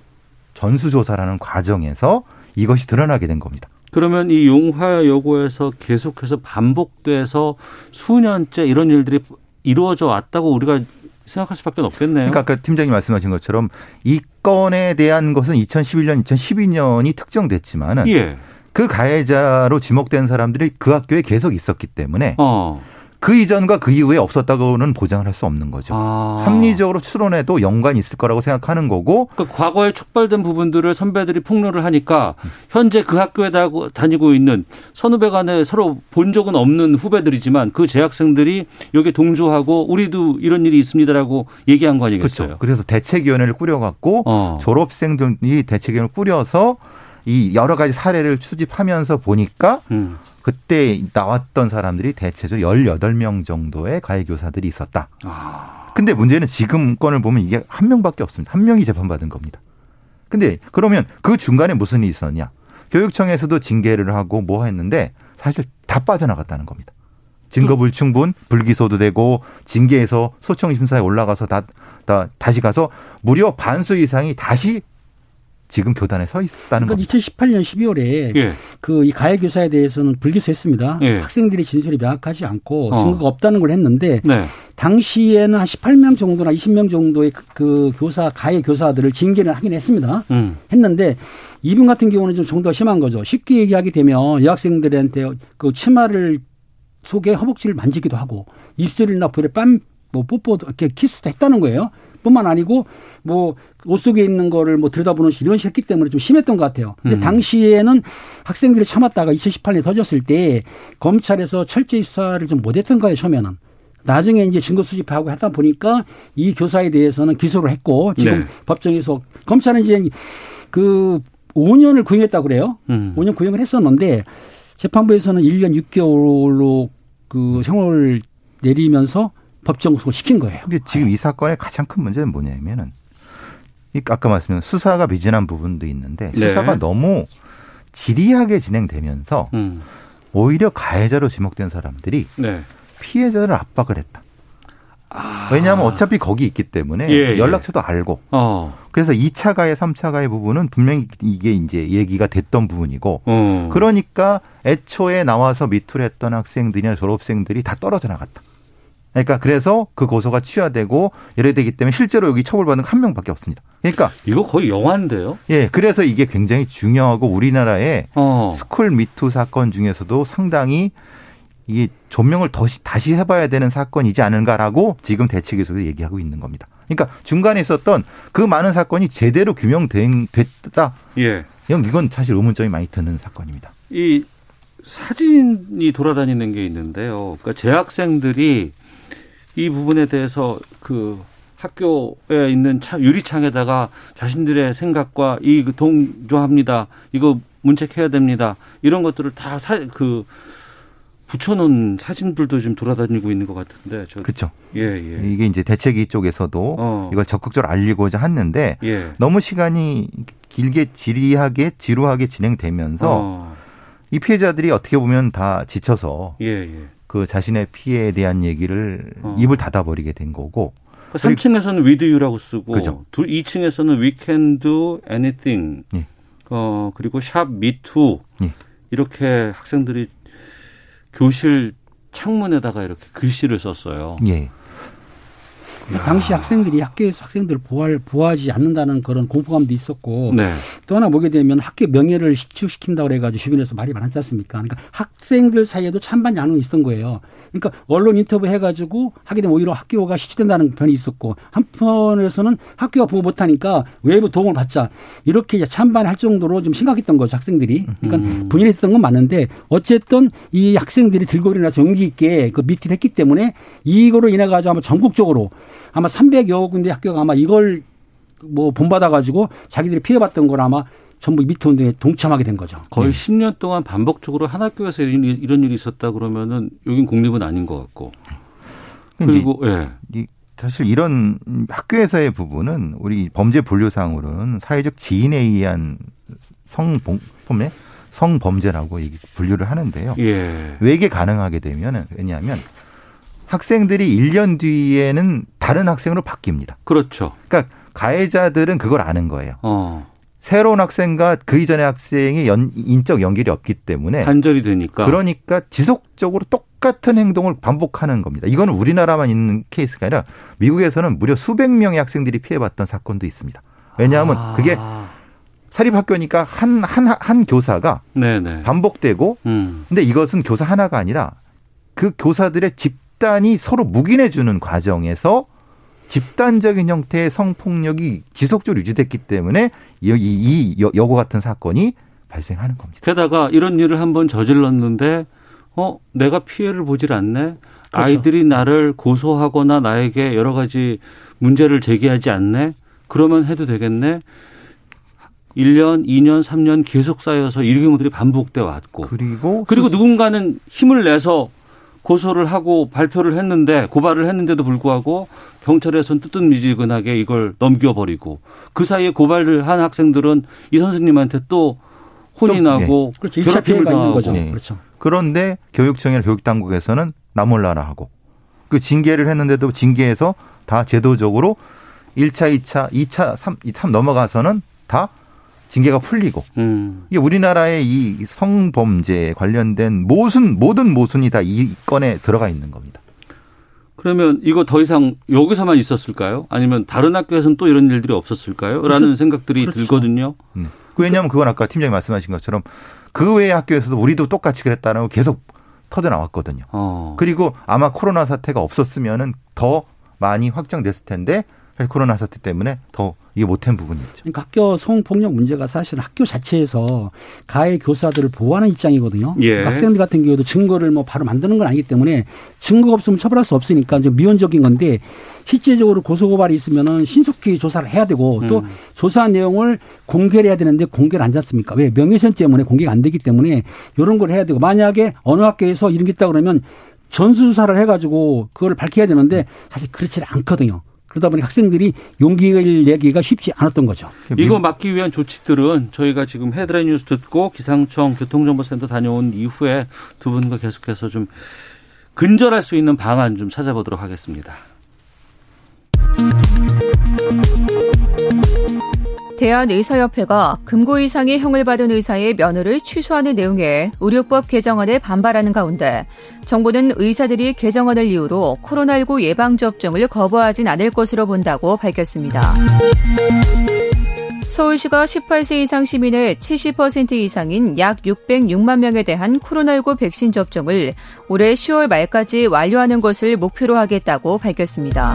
전수조사라는 과정에서 이것이 드러나게 된 겁니다. 그러면 이 용화 여고에서 계속해서 반복돼서 수년째 이런 일들이 이루어져 왔다고 우리가 생각할 수밖에 없겠네요. 그러니까 아까 팀장님 말씀하신 것처럼 이 건에 대한 것은 2011년, 2012년이 특정됐지만은 예. 그 가해자로 지목된 사람들이 그 학교에 계속 있었기 때문에 어. 그 이전과 그 이후에 없었다고는 보장을 할 수 없는 거죠. 아. 합리적으로 추론해도 연관이 있을 거라고 생각하는 거고 그러니까 과거에 촉발된 부분들을 선배들이 폭로를 하니까 현재 그 학교에 다- 다니고 있는 선후배 간에 서로 본 적은 없는 후배들이지만 그 재학생들이 여기에 동조하고 우리도 이런 일이 있습니다라고 얘기한 거 아니겠어요? 그렇죠. 그래서 대책위원회를 꾸려갖고 어. 졸업생들이 대책위원회를 꾸려서 이 여러 가지 사례를 수집하면서 보니까 음. 그때 나왔던 사람들이 대체적으로 18명 정도의 가해 교사들이 있었다. 아. 근데 문제는 지금 건을 보면 이게 한 명밖에 없습니다. 한 명이 재판받은 겁니다. 근데 그러면 그 중간에 무슨 일이 있었냐? 교육청에서도 징계를 하고 뭐 했는데 사실 다 빠져나갔다는 겁니다. 증거 불충분, 불기소도 되고 징계에서 소청 심사에 올라가서 다, 다 다시 가서 무려 반수 이상이 다시 지금 교단에 서 있다는 그러니까 겁니다. 2018년 12월에 예. 그이 가해 교사에 대해서는 불기소했습니다. 예. 학생들이 진술이 명확하지 않고 어. 증거가 없다는 걸 했는데 네. 당시에는 한 18명 정도나 20명 정도의 그, 그 교사 가해 교사들을 징계를 하긴 했습니다. 음. 했는데 이분 같은 경우는 좀 정도가 심한 거죠. 쉽게 얘기하게 되면 여학생들한테 그 치마를 속에 허벅지를 만지기도 하고 입술이나 볼에 빰 뭐 뽀뽀도 이렇게 키스도 했다는 거예요. 뿐만 아니고 뭐 옷 속에 있는 거를 뭐 들여다보는 식 이런 식 했기 때문에 좀 심했던 것 같아요. 근데 음. 당시에는 학생들이 참았다가 2018년에 터졌을 때 검찰에서 철저히 수사를 좀 못했던 거예요 처음에는. 나중에 이제 증거 수집하고 하다 보니까 이 교사에 대해서는 기소를 했고 지금 네. 법정에서 검찰은 이제 그 5년을 구형했다고 그래요. 음. 5년 구형을 했었는데 재판부에서는 1년 6개월로 그 형을 내리면서 법정 구속을 시킨 거예요. 근데 지금 이 사건의 가장 큰 문제는 뭐냐면은 이 아까 말씀드린 수사가 미진한 부분도 있는데 네. 수사가 너무 지리하게 진행되면서 음. 오히려 가해자로 지목된 사람들이 네. 피해자를 압박을 했다. 왜냐하면 어차피 거기 있기 때문에 아. 예, 예. 연락처도 알고 어. 그래서 2차 가해, 3차 가해 부분은 분명히 이게 이제 얘기가 됐던 부분이고 어. 그러니까 애초에 나와서 미투를 했던 학생들이나 졸업생들이 다 떨어져 나갔다. 그러니까 그래서 그 고소가 취하되고 이래 되기 때문에 실제로 여기 처벌받는 한 명밖에 없습니다. 그러니까 이거 거의 영화인데요. 예, 그래서 이게 굉장히 중요하고 우리나라의 어. 스쿨 미투 사건 중에서도 상당히 이게 조명을 다시, 다시 해봐야 되는 사건이지 않은가라고 지금 대책에서도 얘기하고 있는 겁니다. 그러니까 중간에 있었던 그 많은 사건이 제대로 규명됐다. 예. 이건 사실 의문점이 많이 드는 사건입니다. 이 사진이 돌아다니는 게 있는데요. 그러니까 재학생들이 이 부분에 대해서 그 학교에 있는 차- 유리창에다가 자신들의 생각과 이 동조합니다. 이거 문책해야 됩니다. 이런 것들을 다그 붙여놓은 사진들도 좀 돌아다니고 있는 것 같은데. 저, 그렇죠. 예, 예. 이게 이제 대책위 쪽에서도 어. 이걸 적극적으로 알리고자 했는데 예. 너무 시간이 길게 지리하게 지루하게 진행되면서 어. 이 피해자들이 어떻게 보면 다 지쳐서 예, 예. 그 자신의 피해에 대한 얘기를 어. 입을 닫아버리게 된 거고 3층에서는 with you라고 쓰고 그죠. 두 2층에서는 we can do anything. 예. 어, 그리고 샵 me too. 예. 이렇게 학생들이 교실 창문에다가 이렇게 글씨를 썼어요. 예. 당시 학생들이 학교에서 학생들을 보호할, 보호하지 않는다는 그런 공포감도 있었고 네. 또 하나 보게 되면 학교 명예를 시추시킨다고 그래가지고 주변에서 말이 많았지 않습니까? 그러니까 학생들 사이에도 찬반 양론이 있었던 거예요. 그러니까 언론 인터뷰 해가지고 하게 되면 오히려 학교가 시추된다는 편이 있었고 한편에서는 학교가 보호 못하니까 외부 도움을 받자 이렇게 찬반할 정도로 좀 심각했던 거죠 학생들이. 그러니까 음. 본인이 했던 건 맞는데 어쨌든 이 학생들이 들고 일어나서 용기 있게 그 미팅을 했기 때문에 이거로 인해 가지고 아마 전국적으로 아마 300여 군데 학교가 아마 이걸 뭐 본받아 가지고 자기들이 피해봤던 걸 아마 전부 미투 운동에 동참하게 된 거죠. 거의 예. 10년 동안 반복적으로 한 학교에서 이런, 일- 이런 일이 있었다 그러면은 여긴 공립은 아닌 것 같고. 그리고 예. 이 사실 이런 학교에서의 부분은 우리 범죄 분류상으로는 사회적 지인에 의한 성범 성범죄라고 분류를 하는데요. 예. 왜 이게 가능하게 되면 왜냐하면 학생들이 1년 뒤에는 다른 학생으로 바뀝니다. 그렇죠. 그러니까 가해자들은 그걸 아는 거예요. 어. 새로운 학생과 그 이전의 학생이 연, 인적 연결이 없기 때문에 단절이 되니까. 그러니까 지속적으로 똑같은 행동을 반복하는 겁니다. 이거는 우리나라만 있는 케이스가 아니라 미국에서는 무려 수백 명의 학생들이 피해봤던 사건도 있습니다. 왜냐하면 아. 그게 사립학교니까 한, 한, 한 교사가 네네. 반복되고 음. 근데 이것은 교사 하나가 아니라 그 교사들의 집 단이 서로 묵인해주는 과정에서 집단적인 형태의 성폭력이 지속적으로 유지됐기 때문에 이, 이, 이 여- 여고 같은 사건이 발생하는 겁니다. 게다가 이런 일을 한번 저질렀는데 어 내가 피해를 보질 않네. 아이들이 나를 고소하거나 나에게 여러 가지 문제를 제기하지 않네. 그러면 해도 되겠네. 1년, 2년, 3년 계속 쌓여서 이 경우들이 반복돼 왔고 그리고 그리고 누군가는 힘을 내서 고소를 하고 발표를 했는데 고발을 했는데도 불구하고 경찰에서는 뜨뜻미지근하게 이걸 넘겨버리고 그 사이에 고발을 한 학생들은 이 선생님한테 또 혼이 또, 나고 그렇죠. 1차 괴롭힘을 당하고. 거죠. 네. 그렇죠. 그런데 교육청이나 교육당국에서는 나 몰라라 하고 그 징계를 했는데도 징계해서 다 제도적으로 1차, 2차, 2차, 3, 3 넘어가서는 다 징계가 풀리고 음. 이게 우리나라의 이 성범죄에 관련된 모순 모든 모순이 다 이 건에 들어가 있는 겁니다. 그러면 이거 더 이상 여기서만 있었을까요? 아니면 다른 학교에서는 또 이런 일들이 없었을까요? 라는 생각들이 그렇죠. 들거든요. 음. 왜냐하면 그건 아까 팀장이 말씀하신 것처럼 그 외의 학교에서도 우리도 똑같이 그랬다는 거 계속 터져 나왔거든요. 어. 그리고 아마 코로나 사태가 없었으면은 더 많이 확정됐을 텐데 코로나 사태 때문에 더 이게 못한 부분이 있죠. 그러니까 학교 성폭력 문제가 사실 학교 자체에서 가해 교사들을 보호하는 입장이거든요. 예. 학생들 같은 경우도 증거를 뭐 바로 만드는 건 아니기 때문에 증거가 없으면 처벌할 수 없으니까 좀 미온적인 건데 실제적으로 고소고발이 있으면은 신속히 조사를 해야 되고 또 음. 조사한 내용을 공개를 해야 되는데 공개를 안 잤습니까? 왜 명예훼손 때문에 공개가 안 되기 때문에 이런 걸 해야 되고 만약에 어느 학교에서 이런 게 있다 그러면 전수조사를 해가지고 그걸 밝혀야 되는데 사실 그렇지 않거든요. 그러다 보니 학생들이 용기를 내기가 쉽지 않았던 거죠. 이거 막기 위한 조치들은 저희가 지금 헤드라인 뉴스 듣고 기상청 교통정보센터 다녀온 이후에 두 분과 계속해서 좀 근절할 수 있는 방안 좀 찾아보도록 하겠습니다. 대한의사협회가 금고 이상의 형을 받은 의사의 면허를 취소하는 내용의 의료법 개정안에 반발하는 가운데 정부는 의사들이 개정안을 이유로 코로나19 예방접종을 거부하진 않을 것으로 본다고 밝혔습니다. 서울시가 18세 이상 시민의 70% 이상인 약 606만 명에 대한 코로나19 백신 접종을 올해 10월 말까지 완료하는 것을 목표로 하겠다고 밝혔습니다.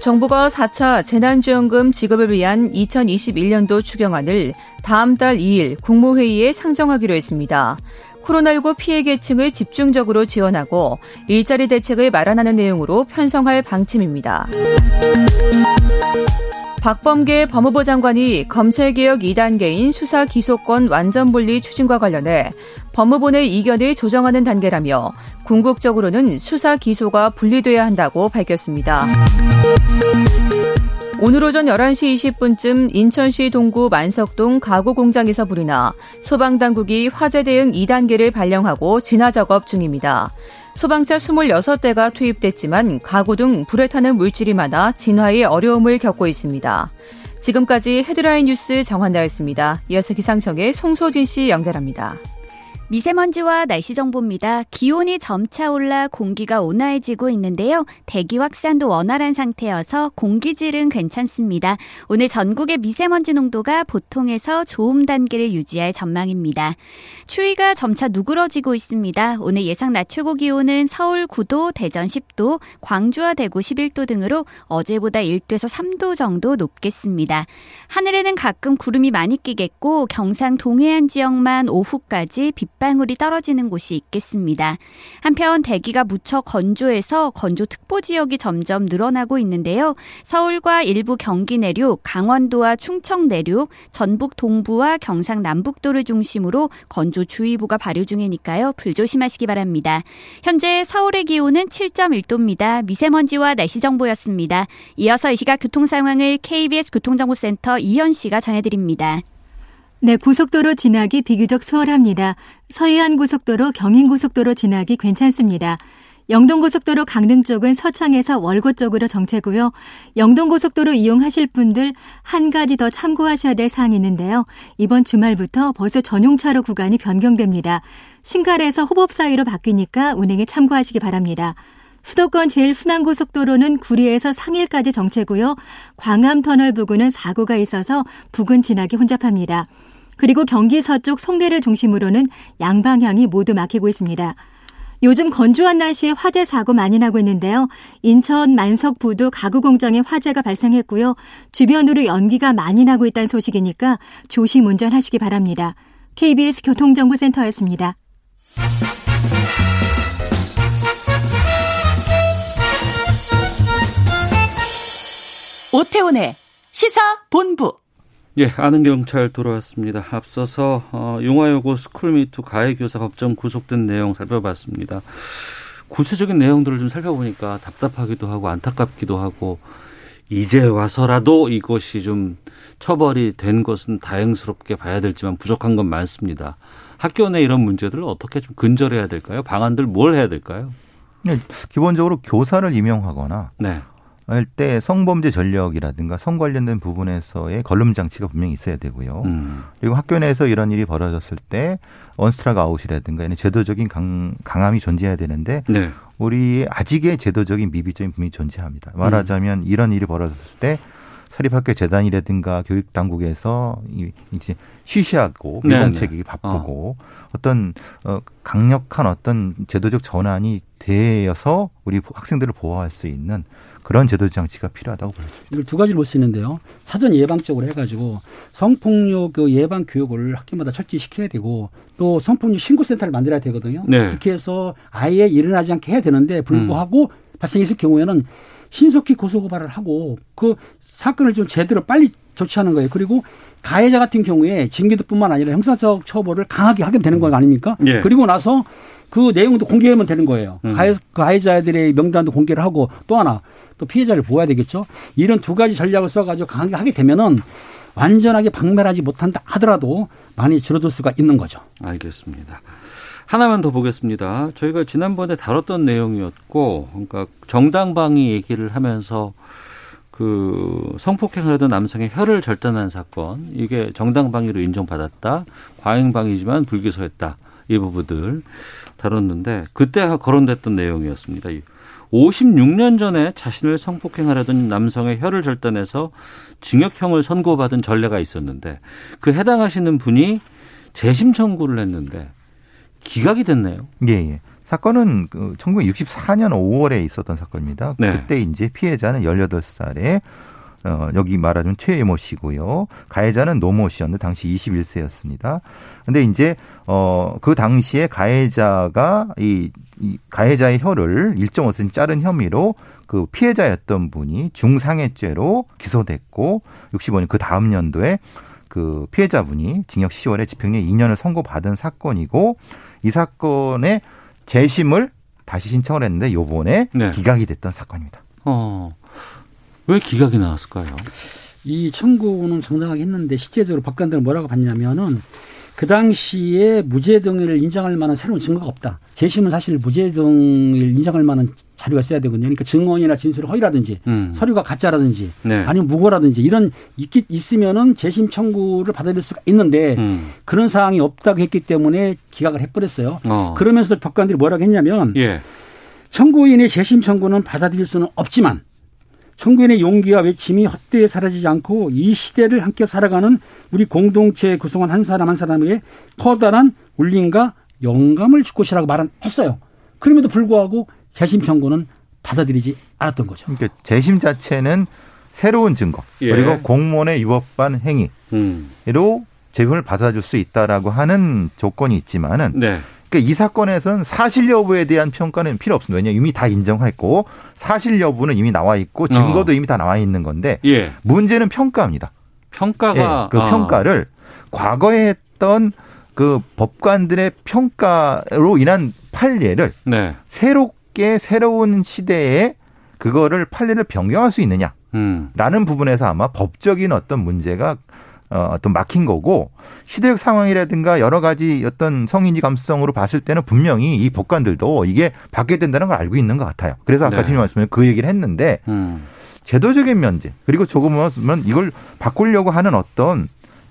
정부가 4차 재난지원금 지급을 위한 2021년도 추경안을 다음 달 2일 국무회의에 상정하기로 했습니다. 코로나19 피해 계층을 집중적으로 지원하고 일자리 대책을 마련하는 내용으로 편성할 방침입니다. 박범계 법무부 장관이 검찰개혁 2단계인 수사 기소권 완전 분리 추진과 관련해 법무부 내 이견을 조정하는 단계라며 궁극적으로는 수사 기소가 분리돼야 한다고 밝혔습니다. 오늘 오전 11시 20분쯤 인천시 동구 만석동 가구 공장에서 불이 나 소방당국이 화재 대응 2단계를 발령하고 진화 작업 중입니다. 소방차 26대가 투입됐지만 가구 등 불에 타는 물질이 많아 진화에 어려움을 겪고 있습니다. 지금까지 헤드라인 뉴스 정한나였습니다. 이어서 기상청의 송소진 씨 연결합니다. 미세먼지와 날씨 정보입니다. 기온이 점차 올라 공기가 온화해지고 있는데요. 대기 확산도 원활한 상태여서 공기질은 괜찮습니다. 오늘 전국의 미세먼지 농도가 보통에서 좋음 단계를 유지할 전망입니다. 추위가 점차 누그러지고 있습니다. 오늘 예상 낮 최고 기온은 서울 9도, 대전 10도, 광주와 대구 11도 등으로 어제보다 1도에서 3도 정도 높겠습니다. 하늘에는 가끔 구름이 많이 끼겠고 경상 동해안 지역만 오후까지 빗방울이 떨어지는 곳이 있겠습니다. 한편 대기가 무척 건조해서 건조특보 지역이 점점 늘어나고 있는데요. 서울과 일부 경기 내륙, 강원도와 충청 내륙, 전북 동부와 경상 남북도를 중심으로 건조주의보가 발효 중이니까요. 불조심하시기 바랍니다. 현재 서울의 기온은 7.1도입니다. 미세먼지와 날씨 정보였습니다. 이어서 이 시각 교통 상황을 KBS 교통정보센터 이현 씨가 전해드립니다. 네, 고속도로 지나기 비교적 수월합니다. 서해안 고속도로, 경인 고속도로 지나기 괜찮습니다. 영동고속도로 강릉 쪽은 서창에서 월고 쪽으로 정체고요. 영동고속도로 이용하실 분들 한 가지 더 참고하셔야 될 사항이 있는데요. 이번 주말부터 버스 전용차로 구간이 변경됩니다. 신갈에서 호법 사이로 바뀌니까 운행에 참고하시기 바랍니다. 수도권 제일 순환고속도로는 구리에서 상일까지 정체고요. 광암터널 부근은 사고가 있어서 부근 지나기 혼잡합니다. 그리고 경기 서쪽 송내를 중심으로는 양방향이 모두 막히고 있습니다. 요즘 건조한 날씨에 화재 사고 많이 나고 있는데요. 인천 만석부두 가구 공장에 화재가 발생했고요. 주변으로 연기가 많이 나고 있다는 소식이니까 조심 운전하시기 바랍니다. KBS 교통정보센터였습니다. 오태훈의 시사 본부. 예, 아는 경찰 돌아왔습니다. 앞서서 어, 용화여고 스쿨미투 가해교사 법정 구속된 내용 살펴봤습니다. 구체적인 내용들을 좀 살펴보니까 답답하기도 하고 안타깝기도 하고 이제 와서라도 이것이 좀 처벌이 된 것은 다행스럽게 봐야 될지만 부족한 건 많습니다. 학교 내 이런 문제들을 어떻게 좀 근절해야 될까요? 방안들 뭘 해야 될까요? 기본적으로 교사를 임용하거나 네. 할때 성범죄 전력이라든가 성 관련된 부분에서의 걸름 장치가 분명히 있어야 되고요. 음. 그리고 학교 내에서 이런 일이 벌어졌을 때 언스트라가 아웃이라든가 이런 제도적인 강, 강함이 존재해야 되는데 네. 우리 아직의 제도적인 미비점이 분명히 존재합니다. 말하자면 이런 일이 벌어졌을 때 사립학교 재단이라든가 교육 당국에서 이- 이제 쉬쉬하고 네, 미봉책이 네. 바쁘고 어떤 어 강력한 어떤 제도적 전환이 되어서 우리 학생들을 보호할 수 있는 그런 제도 장치가 필요하다고 보여집니다 이걸 두 가지로 볼 수 있는데요. 사전 예방적으로 해가지고 성폭력 그 예방 교육을 학교마다 철저히 시켜야 되고 또 성폭력 신고센터를 만들어야 되거든요. 네. 그렇게 해서 아예 일어나지 않게 해야 되는데 불구하고 발생했을 경우에는 신속히 고소고발을 하고 그 사건을 좀 제대로 빨리 조치하는 거예요. 그리고 가해자 같은 경우에 징계도뿐만 아니라 형사적 처벌을 강하게 하게 되는 거 아닙니까? 예. 그리고 나서 그 내용도 공개하면 되는 거예요. 음. 가해, 가해자들의 명단도 공개를 하고 또 하나 또 피해자를 보호해야 되겠죠. 이런 두 가지 전략을 써가지고 강하게 하게 되면은 완전하게 박멸하지 못한다 하더라도 많이 줄어들 수가 있는 거죠. 알겠습니다. 하나만 더 보겠습니다. 저희가 지난번에 다뤘던 내용이었고, 그러니까 정당방위 얘기를 하면서 그 성폭행을 하던 남성의 혀를 절단한 사건, 이게 정당방위로 인정받았다. 과잉방위지만 불기소했다. 이 부분들 다뤘는데, 그때 거론됐던 내용이었습니다. 56년 전에 자신을 성폭행하려던 남성의 혀를 절단해서 징역형을 선고받은 전례가 있었는데, 그 해당하시는 분이 재심 청구를 했는데, 기각이 됐네요. 예, 예. 사건은 그 1964년 5월에 있었던 사건입니다. 네. 그때 이제 피해자는 18살에 어, 여기 말하자면 최예모 씨고요. 가해자는 노모 씨였는데 당시 21세였습니다. 근데 이제 어, 그 당시에 가해자가 이, 이 가해자의 혀를 1.5cm 자른 혐의로 그 피해자였던 분이 중상해죄로 기소됐고 65년 그 다음 연도에 그 피해자분이 징역 10월에 집행유예 2년을 선고받은 사건이고 이 사건의 재심을 다시 신청을 했는데 요번에 네. 기각이 됐던 사건입니다. 어, 왜 기각이 나왔을까요? 이 청구는 정당하게 했는데 실제적으로 법관들은 뭐라고 봤냐면은 그 당시에 무죄 등을 인정할 만한 새로운 증거가 없다. 재심은 사실 무죄 등을 인정할 만한 자료가 있어야 되거든요. 그러니까 증언이나 진술이 허위라든지 음. 서류가 가짜라든지 네. 아니면 무고라든지 이런 있기 있으면은 재심 청구를 받아들일 수가 있는데 음. 그런 사항이 없다고 했기 때문에 기각을 해버렸어요. 어. 그러면서 법관들이 뭐라고 했냐면 예. 청구인의 재심 청구는 받아들일 수는 없지만 청구인의 용기와 외침이 헛되이 사라지지 않고 이 시대를 함께 살아가는 우리 공동체에 구성한 한 사람 한 사람에게 커다란 울림과 영감을 줄 것이라고 말은 했어요. 그럼에도 불구하고 재심 청구는 받아들이지 않았던 거죠. 그러니까 재심 자체는 새로운 증거 예. 그리고 공무원에 위법한 행위로 음. 재심을 받아줄 수 있다라고 하는 조건이 있지만은 네. 그러니까 이 사건에서는 사실 여부에 대한 평가는 필요 없습니다. 왜냐 이미 다 인정했고 사실 여부는 이미 나와 있고 증거도 어. 이미 다 나와 있는 건데 예. 문제는 평가입니다. 평가가 예, 그 아. 평가를 과거에 했던 그 법관들의 평가로 인한 판례를 네. 새롭게 새로운 시대에 그거를 판례를 변경할 수 있느냐라는 음. 부분에서 아마 법적인 어떤 문제가 어, 어떤 막힌 거고 시대적 상황이라든가 여러 가지 어떤 성인지 감수성으로 봤을 때는 분명히 이 법관들도 이게 바뀌어야 된다는 걸 알고 있는 것 같아요. 그래서 아까 네. 팀님 말씀에 그 얘기를 했는데 음. 제도적인 면제 그리고 조금은 이걸 바꾸려고 하는 어떤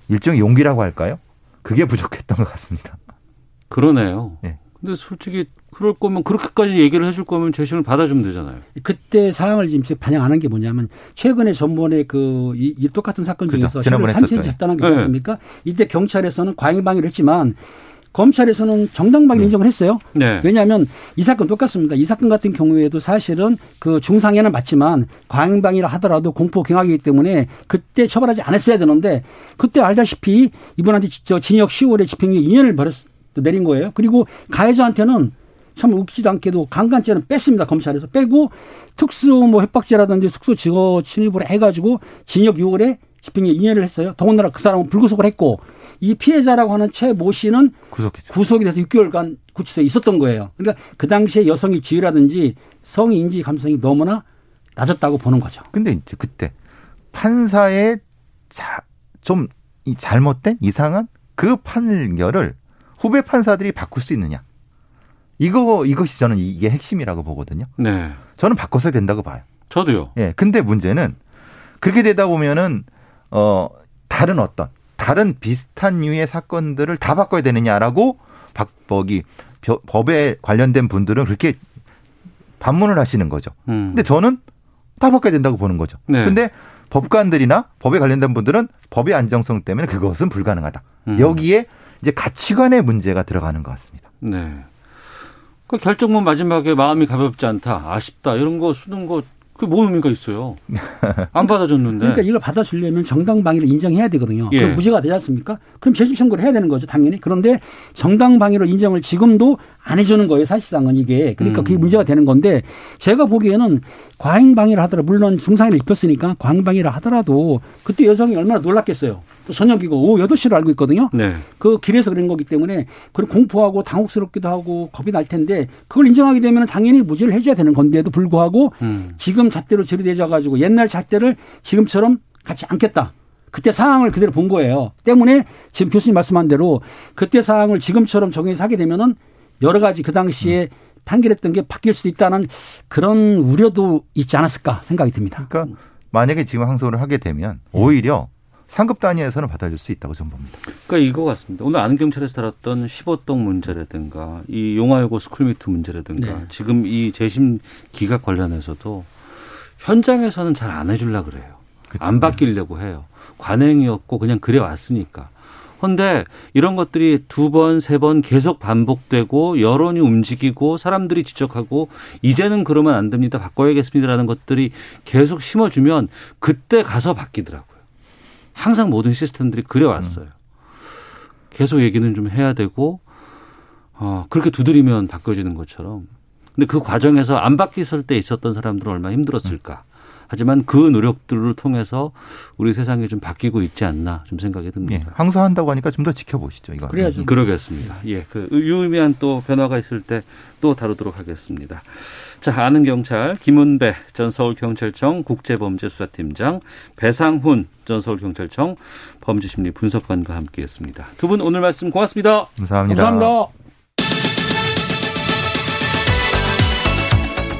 일종의 용기라고 할까요? 그게 부족했던 것 같습니다. 그러네요. 예. 근데 솔직히 그럴 거면 그렇게까지 얘기를 해줄 거면 재심을 받아주면 되잖아요. 그때 사항을 지금 반영 안 한 게 뭐냐면 최근에 전번에 그 이, 이 똑같은 사건. 중에서 지난번에 혐의를 3cm 했었죠. 했다는 게 네. 있습니까? 이때 경찰에서는 과잉방위를 했지만 검찰에서는 정당방위 인정을 했어요. 네. 왜냐하면 이 사건 똑같습니다. 이 사건 같은 경우에도 사실은 그 중상해는 맞지만 과잉방위라 하더라도 공포 경악이기 때문에 그때 처벌하지 않았어야 되는데 그때 알다시피 이분한테 저 징역 10월에 집행유예 2년을 벌였 내린 거예요. 그리고 가해자한테는 참 웃기지도 않게도 강간죄는 뺐습니다. 검찰에서 빼고 특수 뭐 협박죄라든지 숙소 증거 침입을 해가지고 징역 6월에 집행유예 2년을 했어요. 더군다나 그 사람은 불구속을 했고 이 피해자라고 하는 최 모 씨는 구속했죠. 구속이 돼서 6개월간 구치소에 있었던 거예요. 그러니까 그 당시에 여성의 지위라든지 성의 인지 감성이 너무나 낮았다고 보는 거죠. 근데 이제 그때 판사의 자, 좀 이 잘못된 이상한 그 판결을 후배 판사들이 바꿀 수 있느냐? 이거 이것이 저는 이게 핵심이라고 보거든요. 네. 저는 바꿨어야 된다고 봐요. 저도요. 예. 근데 문제는 그렇게 되다 보면은 어 다른 어떤 다른 비슷한 류의 사건들을 다 바꿔야 되느냐라고 박벅이 법에 관련된 분들은 그렇게 반문을 하시는 거죠. 음. 근데 저는 다 바꿔야 된다고 보는 거죠. 네. 근데 법관들이나 법에 관련된 분들은 법의 안정성 때문에 그것은 불가능하다. 음. 여기에 이제 가치관의 문제가 들어가는 것 같습니다. 네. 그 결정문 마지막에 마음이 가볍지 않다, 아쉽다 이런 거 쓰는 거 그게 뭔 의미가 있어요? 안 받아줬는데. 그러니까 이걸 받아주려면 정당방위를 인정해야 되거든요. 예. 그럼 무죄가 되지 않습니까? 그럼 재심 청구를 해야 되는 거죠, 당연히. 그런데 정당방위로 인정을 지금도 안 해주는 거예요, 사실상은 이게. 그러니까 음. 그게 문제가 되는 건데 제가 보기에는 과잉방위를 하더라도 물론 중상위를 입혔으니까 과잉방위를 하더라도 그때 여성이 얼마나 놀랐겠어요. 또 저녁이고 오후 8시로 알고 있거든요. 네. 그 길에서 그런 거기 때문에 그리고 공포하고 당혹스럽기도 하고 겁이 날 텐데 그걸 인정하게 되면 당연히 무죄를 해줘야 되는 건데도 불구하고 음. 지금 잣대로 들이대져 가지고 옛날 잣대를 지금처럼 갖지 않겠다. 그때 상황을 그대로 본 거예요. 때문에 지금 교수님 말씀한 대로 그때 상황을 지금처럼 적용해서 하게 되면은 여러 가지 그 당시에 판결했던 게 바뀔 수도 있다는 그런 우려도 있지 않았을까 생각이 듭니다. 그러니까 만약에 지금 항소를 하게 되면 오히려 상급 단위에서는 받아줄 수 있다고 저는 봅니다. 그러니까 이거 같습니다. 오늘 아는 경찰에서 다뤘던 15동 문제라든가 이 용화여고 스쿨미투 문제라든가 네. 지금 이 재심 기각 관련해서도 현장에서는 잘 안 해주려 그래요. 안 바뀌려고 해요. 관행이었고 그냥 그래 왔으니까. 근데 이런 것들이 두 번, 세 번 계속 반복되고 여론이 움직이고 사람들이 지적하고 이제는 그러면 안 됩니다. 바꿔야겠습니다라는 것들이 계속 심어주면 그때 가서 바뀌더라고요. 항상 모든 시스템들이 그래 왔어요. 계속 얘기는 좀 해야 되고 어, 그렇게 두드리면 바뀌어지는 것처럼. 근데 그 과정에서 안 바뀌었을 때 있었던 사람들은 얼마나 힘들었을까. 하지만 그 노력들을 통해서 우리 세상이 좀 바뀌고 있지 않나 좀 생각이 예, 듭니다. 항소한다고 하니까 좀 더 지켜보시죠. 이거. 그래야죠. 그러겠습니다. 예, 그 유의미한 또 변화가 있을 때 또 다루도록 하겠습니다. 자, 아는 경찰 김은배 전 서울경찰청 국제범죄수사팀장 배상훈 전 서울경찰청 범죄심리 분석관과 함께했습니다. 두 분 오늘 말씀 고맙습니다. 감사합니다. 감사합니다.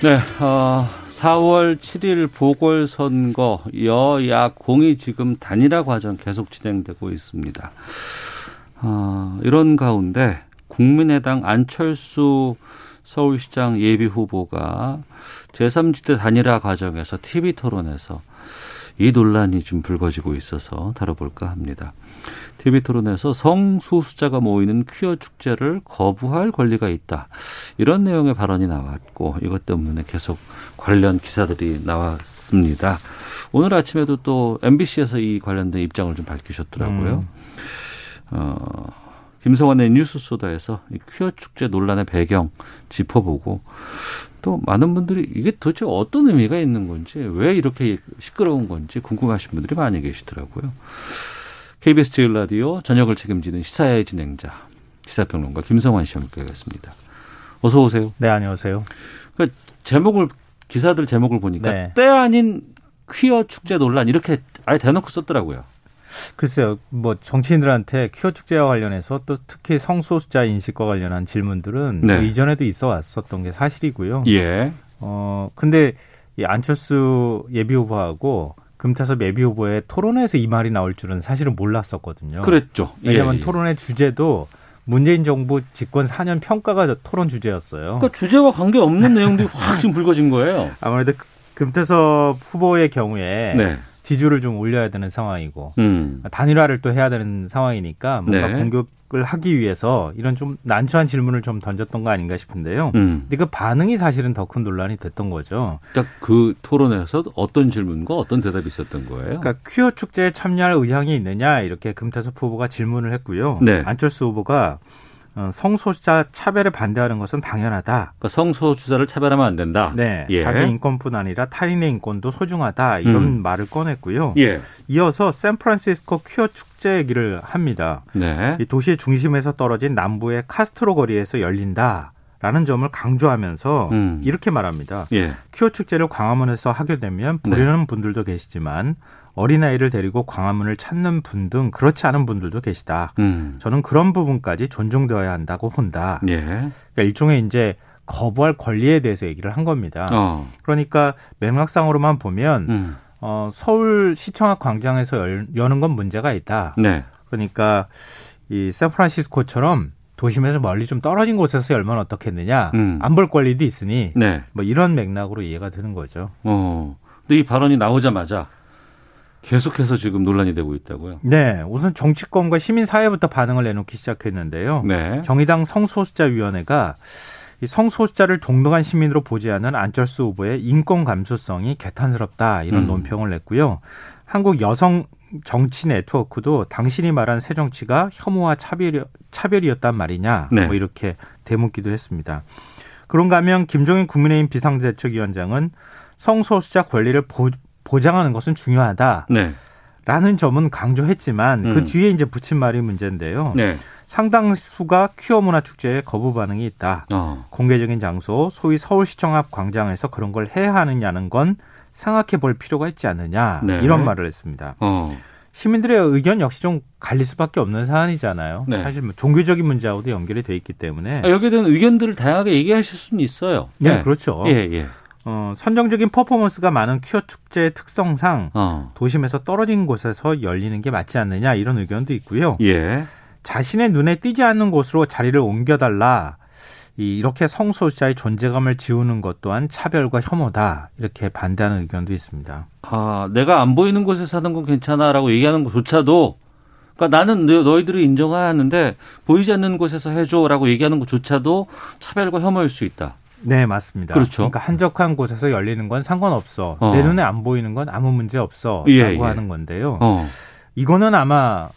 네, 어, 4월 7일 보궐선거 여야 공이 지금 단일화 과정 계속 진행되고 있습니다. 어, 이런 가운데 국민의당 안철수 서울시장 예비 후보가 제3지대 단일화 과정에서 TV 토론에서 이 논란이 좀 불거지고 있어서 다뤄볼까 합니다. TV 토론에서 성소수자가 모이는 퀴어 축제를 거부할 권리가 있다. 이런 내용의 발언이 나왔고 이것 때문에 계속 관련 기사들이 나왔습니다. 오늘 아침에도 또 MBC에서 이 관련된 입장을 좀 밝히셨더라고요. 어, 김성환의 뉴스 소다에서 이 퀴어 축제 논란의 배경 짚어보고 또 많은 분들이 이게 도대체 어떤 의미가 있는 건지 왜 이렇게 시끄러운 건지 궁금하신 분들이 많이 계시더라고요. KBS 제일 라디오 저녁을 책임지는 시사의 진행자 시사평론가 김성환 씨 함께하겠습니다. 어서 오세요. 네 안녕하세요. 그 제목을 기사들 제목을 보니까 네. 때 아닌 퀴어 축제 논란 이렇게 아예 대놓고 썼더라고요. 글쎄요, 뭐 정치인들한테 퀴어 축제와 관련해서 또 특히 성소수자 인식과 관련한 질문들은 네. 뭐 이전에도 있어 왔었던 게 사실이고요. 예. 어 근데 이 안철수 예비 후보하고 금태섭 예비 후보의 토론에서 이 말이 나올 줄은 사실은 몰랐었거든요. 그랬죠. 예, 왜냐하면 예. 토론의 주제도 문재인 정부 집권 4년 평가가 토론 주제였어요. 그러니까 주제와 관계 없는 내용들이 확 지금 불거진 거예요. 아무래도 그- 금태섭 후보의 경우에 네. 지지를 좀 올려야 되는 상황이고 음. 단일화를 또 해야 되는 상황이니까 뭔가 네. 공격을 하기 위해서 이런 좀 난처한 질문을 좀 던졌던 거 아닌가 싶은데요. 음. 근데 그 반응이 사실은 더 큰 논란이 됐던 거죠. 딱그 토론에서 어떤 질문과 어떤 대답이 있었던 거예요? 그러니까 퀴어 축제에 참여할 의향이 있느냐 이렇게 금태섭 후보가 질문을 했고요. 네. 안철수 후보가 어, 성소수자 차별에 반대하는 것은 당연하다. 그러니까 성소수자를 차별하면 안 된다. 네. 예. 자기 인권뿐 아니라 타인의 인권도 소중하다. 이런 음. 말을 꺼냈고요. 예. 이어서 샌프란시스코 퀴어 축제 얘기를 합니다. 네. 이 도시의 중심에서 떨어진 남부의 카스트로 거리에서 열린다. 라는 점을 강조하면서 음. 이렇게 말합니다. 예. 퀴어 축제를 광화문에서 하게 되면 부르는 분들도 계시지만 어린아이를 데리고 광화문을 찾는 분 등 그렇지 않은 분들도 계시다. 음. 저는 그런 부분까지 존중되어야 한다고 본다. 예. 그러니까 일종의 이제 거부할 권리에 대해서 얘기를 한 겁니다. 어. 그러니까 맥락상으로만 보면 음. 어, 서울 시청 앞 광장에서 열, 여는 건 문제가 있다. 네. 그러니까 이 샌프란시스코처럼 도심에서 멀리 좀 떨어진 곳에서 열면 어떻겠느냐. 음. 안볼 권리도 있으니 네. 뭐 이런 맥락으로 이해가 되는 거죠. 어. 근데 이 발언이 나오자마자 계속해서 지금 논란이 되고 있다고요. 네, 우선 정치권과 시민 사회부터 반응을 내놓기 시작했는데요. 네. 정의당 성소수자위원회가 이 성소수자를 동등한 시민으로 보지 않은 안철수 후보의 인권 감수성이 개탄스럽다 이런 음. 논평을 냈고요. 한국 여성 정치 네트워크도 당신이 말한 새 정치가 혐오와 차별이, 차별이었단 말이냐 네. 뭐 이렇게 대묻기도 했습니다. 그런가 하면 김종인 국민의힘 비상대책위원장은 성소수자 권리를 보, 보장하는 것은 중요하다. 네. 라는 점은 강조했지만 음. 그 뒤에 이제 붙인 말이 문제인데요. 네. 상당수가 퀴어 문화 축제에 거부 반응이 있다. 어. 공개적인 장소, 소위 서울시청 앞 광장에서 그런 걸 해야 하느냐는 건 생각해 볼 필요가 있지 않느냐. 네. 이런 말을 했습니다. 어. 시민들의 의견 역시 좀 갈릴 수밖에 없는 사안이잖아요. 네. 사실 뭐 종교적인 문제하고도 연결이 돼 있기 때문에. 아, 여기에 대한 의견들을 다양하게 얘기하실 수는 있어요. 네, 그렇죠. 예, 예. 어, 선정적인 퍼포먼스가 많은 퀴어 축제의 특성상 어. 도심에서 떨어진 곳에서 열리는 게 맞지 않느냐 이런 의견도 있고요. 예. 자신의 눈에 띄지 않는 곳으로 자리를 옮겨달라. 이- 이렇게 성소수자의 존재감을 지우는 것 또한 차별과 혐오다. 이렇게 반대하는 의견도 있습니다. 아, 내가 안 보이는 곳에 사는 건 괜찮아라고 얘기하는 것조차도 그러니까 나는 너- 너희들이 인정하는데 보이지 않는 곳에서 해줘라고 얘기하는 것조차도 차별과 혐오일 수 있다. 네, 맞습니다. 그렇죠. 러니까 한적한 곳에서 열리는 건 상관없어. 어. 내 눈에 안 보이는 건 아무 문제 없어. 예, 라고 예. 하는 건데요. 어. 이거는 아마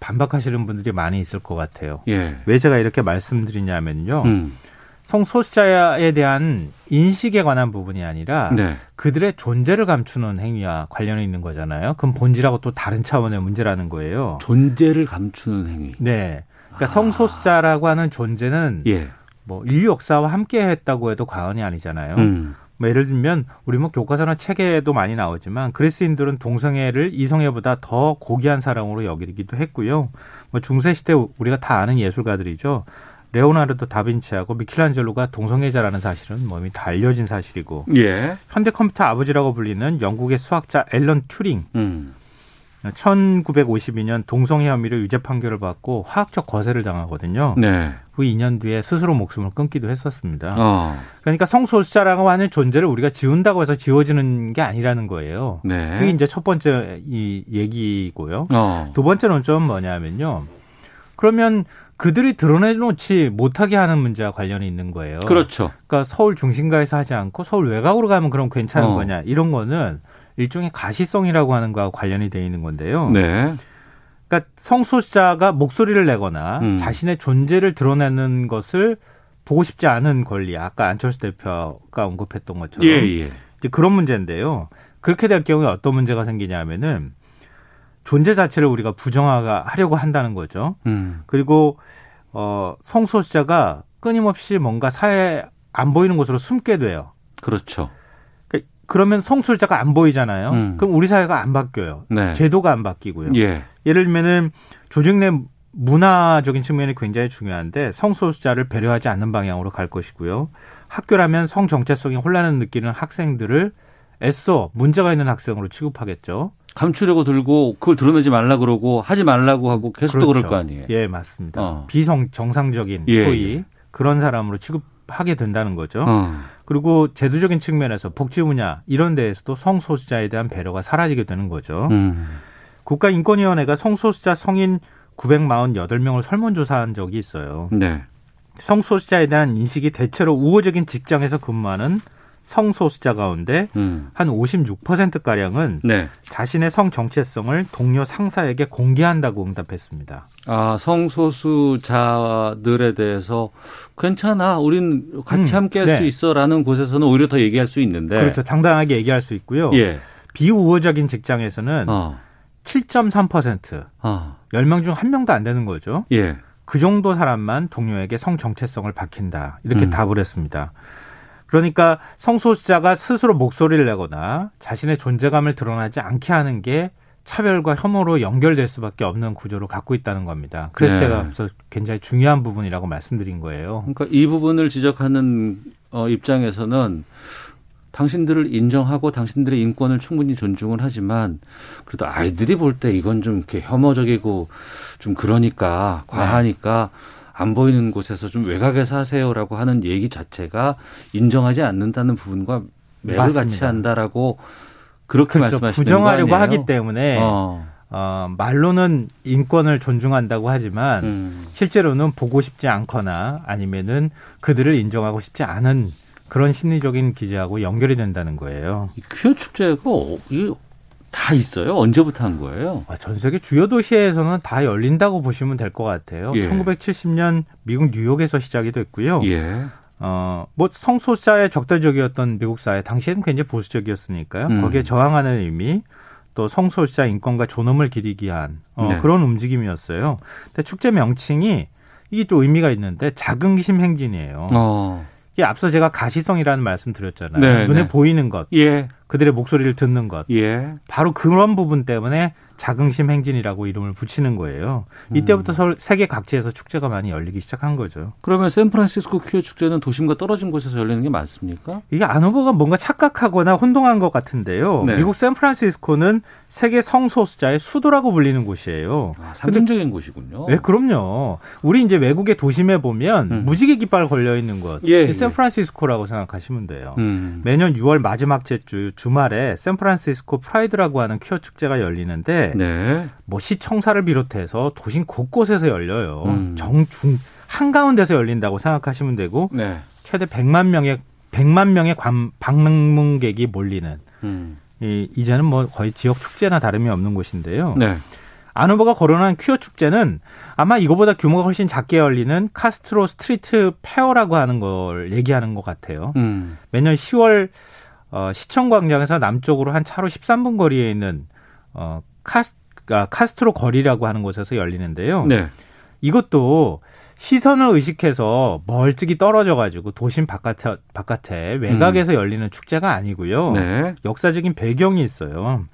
반박하시는 분들이 많이 있을 것 같아요. 예. 왜 제가 이렇게 말씀드리냐면요. 음. 성소수자에 대한 인식에 관한 부분이 아니라 네. 그들의 존재를 감추는 행위와 관련이 있는 거잖아요. 그럼 본질하고 또 다른 차원의 문제라는 거예요. 존재를 감추는 행위. 네. 그러니까 성소수자라고 하는 존재는 예. 뭐 인류 역사와 함께 했다고 해도 과언이 아니잖아요. 음. 뭐 예를 들면 우리 뭐 교과서나 책에도 많이 나오지만 그리스인들은 동성애를 이성애보다 더 고귀한 사랑으로 여기기도 했고요. 뭐 중세 시대 우리가 다 아는 예술가들이죠. 레오나르도 다빈치하고 미켈란젤로가 동성애자라는 사실은 뭐 이미 다 알려진 사실이고 예. 현대 컴퓨터 아버지라고 불리는 영국의 수학자 앨런 튜링 음. 1952년 동성애 혐의로 유죄 판결을 받고 화학적 거세를 당하거든요. 네. 그 2년 뒤에 스스로 목숨을 끊기도 했었습니다. 어. 그러니까 성소수자라고 하는 존재를 우리가 지운다고 해서 지워지는 게 아니라는 거예요. 네. 그게 이제 첫 번째 이 얘기고요. 어. 두 번째 논점은 뭐냐면요. 그러면 그들이 드러내놓지 못하게 하는 문제와 관련이 있는 거예요. 그렇죠. 그러니까 서울 중심가에서 하지 않고 서울 외곽으로 가면 그럼 괜찮은 어. 거냐 이런 거는 일종의 가시성이라고 하는 거와 관련이 돼 있는 건데요. 네. 그러니까 성소수자가 목소리를 내거나 음. 자신의 존재를 드러내는 것을 보고 싶지 않은 권리. 아까 안철수 대표가 언급했던 것처럼 예, 예. 이제 그런 문제인데요. 그렇게 될 경우에 어떤 문제가 생기냐면은 존재 자체를 우리가 부정하려고 한다는 거죠. 음. 그리고 어 성소수자가 끊임없이 뭔가 사회에 안 보이는 곳으로 숨게 돼요. 그렇죠. 그- 그러면 성소수자가 안 보이잖아요. 음. 그럼 우리 사회가 안 바뀌어요. 네. 제도가 안 바뀌고요. 예. 예를 들면은 조직 내 문화적인 측면이 굉장히 중요한데 성소수자를 배려하지 않는 방향으로 갈 것이고요. 학교라면 성 정체성이 혼란을 느끼는 학생들을 애써 문제가 있는 학생으로 취급하겠죠. 감추려고 들고 그걸 드러내지 말라 그러고 하지 말라고 하고 계속 또 그럴 그렇죠. 거 아니에요. 예, 맞습니다. 어. 비성 정상적인 예, 소위 예. 그런 사람으로 취급하게 된다는 거죠. 어. 그리고 제도적인 측면에서 복지 분야 이런 데에서도 성소수자에 대한 배려가 사라지게 되는 거죠. 음. 국가인권위원회가 성소수자 성인 948명을 설문조사한 적이 있어요. 네. 성소수자에 대한 인식이 대체로 우호적인 직장에서 근무하는 성소수자 가운데 음. 한 56%가량은 네. 자신의 성 정체성을 동료 상사에게 공개한다고 응답했습니다. 아, 성소수자들에 대해서 괜찮아. 우린 같이 음, 함께 할 네. 수 있어 라는 곳에서는 오히려 더 얘기할 수 있는데. 그렇죠. 당당하게 얘기할 수 있고요. 예. 비우호적인 직장에서는 어. 7.3% 아. 10명 중한 명도 안 되는 거죠. 예. 그 정도 사람만 동료에게 성 정체성을 밝힌다. 이렇게 음. 답을 했습니다. 그러니까 성소수자가 스스로 목소리를 내거나 자신의 존재감을 드러나지 않게 하는 게 차별과 혐오로 연결될 수밖에 없는 구조를 갖고 있다는 겁니다. 그래서 네. 제가 앞서 굉장히 중요한 부분이라고 말씀드린 거예요. 그러니까 이 부분을 지적하는 어, 입장에서는 당신들을 인정하고 당신들의 인권을 충분히 존중을 하지만 그래도 아이들이 볼 때 이건 좀 이렇게 혐오적이고 좀 그러니까 과하니까 안 보이는 곳에서 좀 외곽에서 하세요라고 하는 얘기 자체가 인정하지 않는다는 부분과 매를 같이 맞습니다. 한다라고 그렇게 그렇죠. 말씀하시는 부정하려고 거 아니에요? 하기 때문에 어. 어, 말로는 인권을 존중한다고 하지만 음. 실제로는 보고 싶지 않거나 아니면은 그들을 인정하고 싶지 않은 그런 심리적인 기제하고 연결이 된다는 거예요. 이 퀴어 축제가 어, 다 있어요? 언제부터 한 거예요? 아, 전 세계 주요 도시에서는 다 열린다고 보시면 될 것 같아요. 예. 1970년 미국 뉴욕에서 시작이 됐고요. 예. 어, 뭐 성소수자에 적대적이었던 미국 사회 당시에는 굉장히 보수적이었으니까요. 음. 거기에 저항하는 의미 또 성소수자 인권과 존엄을 기리기 위한 어, 네. 그런 움직임이었어요. 근데 축제 명칭이 이게 좀 의미가 있는데 자긍심 행진이에요. 어. 이게 앞서 제가 가시성이라는 말씀 드렸잖아요. 네, 눈에 네. 보이는 것, 예. 그들의 목소리를 듣는 것. 예. 바로 그런 부분 때문에 자긍심 행진이라고 이름을 붙이는 거예요. 음. 이때부터 서울 세계 각지에서 축제가 많이 열리기 시작한 거죠. 그러면 샌프란시스코 퀴어 축제는 도심과 떨어진 곳에서 열리는 게 맞습니까? 이게 안 후보가 뭔가 착각하거나 혼동한 것 같은데요. 네. 미국 샌프란시스코는 세계 성소수자의 수도라고 불리는 곳이에요. 아, 상징적인 곳이군요. 네, 그럼요. 우리 이제 외국의 도심에 보면 음. 무지개 깃발 걸려 있는 곳, 예, 예. 샌프란시스코라고 생각하시면 돼요. 음. 매년 6월 마지막 주 주말에 샌프란시스코 프라이드라고 하는 퀴어 축제가 열리는데 네. 뭐 시청사를 비롯해서 도심 곳곳에서 열려요. 음. 정중 한가운데서 열린다고 생각하시면 되고 네. 최대 100만 명의 100만 명의 관, 방문객이 몰리는 음. 이 이제는 뭐 거의 지역 축제나 다름이 없는 곳인데요. 네. 안 후보가 거론한 퀴어 축제는 아마 이거보다 규모가 훨씬 작게 열리는 카스트로 스트리트 페어라고 하는 걸 얘기하는 것 같아요. 음. 매년 10월 어, 시청광장에서 남쪽으로 한 차로 13분 거리에 있는 어, 카스, 아, 카스트로 거리라고 하는 곳에서 열리는데요. 네. 이것도 시선을 의식해서 멀찍이 떨어져 가지고 도심 바깥에, 바깥에 외곽에서 열리는 축제가 아니고요. 네. 역사적인 배경이 있어요.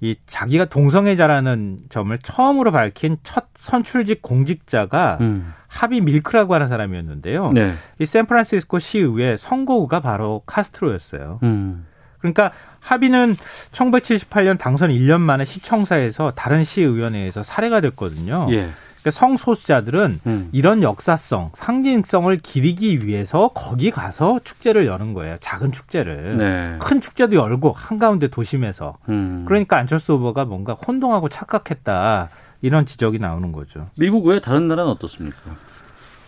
이 자기가 동성애자라는 점을 처음으로 밝힌 첫 선출직 공직자가 음. 하비 밀크라고 하는 사람이었는데요. 네. 이 샌프란시스코 시의회 선거구가 바로 카스트로였어요. 음. 그러니까 하비는 1978년 당선 1년 만에 시청사에서 다른 시의원회에서 살해가 됐거든요. 예. 그러니까 성소수자들은 음. 이런 역사성, 상징성을 기리기 위해서 거기 가서 축제를 여는 거예요. 작은 축제를. 네. 큰 축제도 열고 한가운데 도심에서. 음. 그러니까 안철수 후보가 뭔가 혼동하고 착각했다. 이런 지적이 나오는 거죠. 미국 외에 다른 나라는 어떻습니까?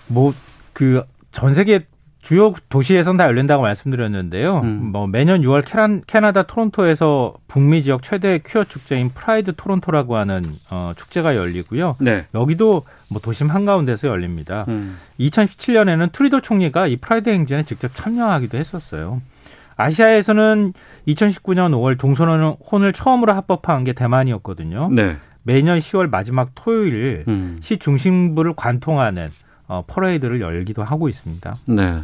뭐 그 전 세계 주요 도시에선 다 열린다고 말씀드렸는데요. 음. 뭐 매년 6월 캐나, 캐나다 토론토에서 북미 지역 최대 퀴어 축제인 프라이드 토론토라고 하는 어, 축제가 열리고요. 네. 여기도 뭐 도심 한가운데서 열립니다. 음. 2017년에는 트뤼도 총리가 이 프라이드 행진에 직접 참여하기도 했었어요. 아시아에서는 2019년 5월 동성혼을 처음으로 합법화한 게 대만이었거든요. 네. 매년 10월 마지막 토요일 음. 시 중심부를 관통하는 어, 퍼레이드를 열기도 하고 있습니다. 네.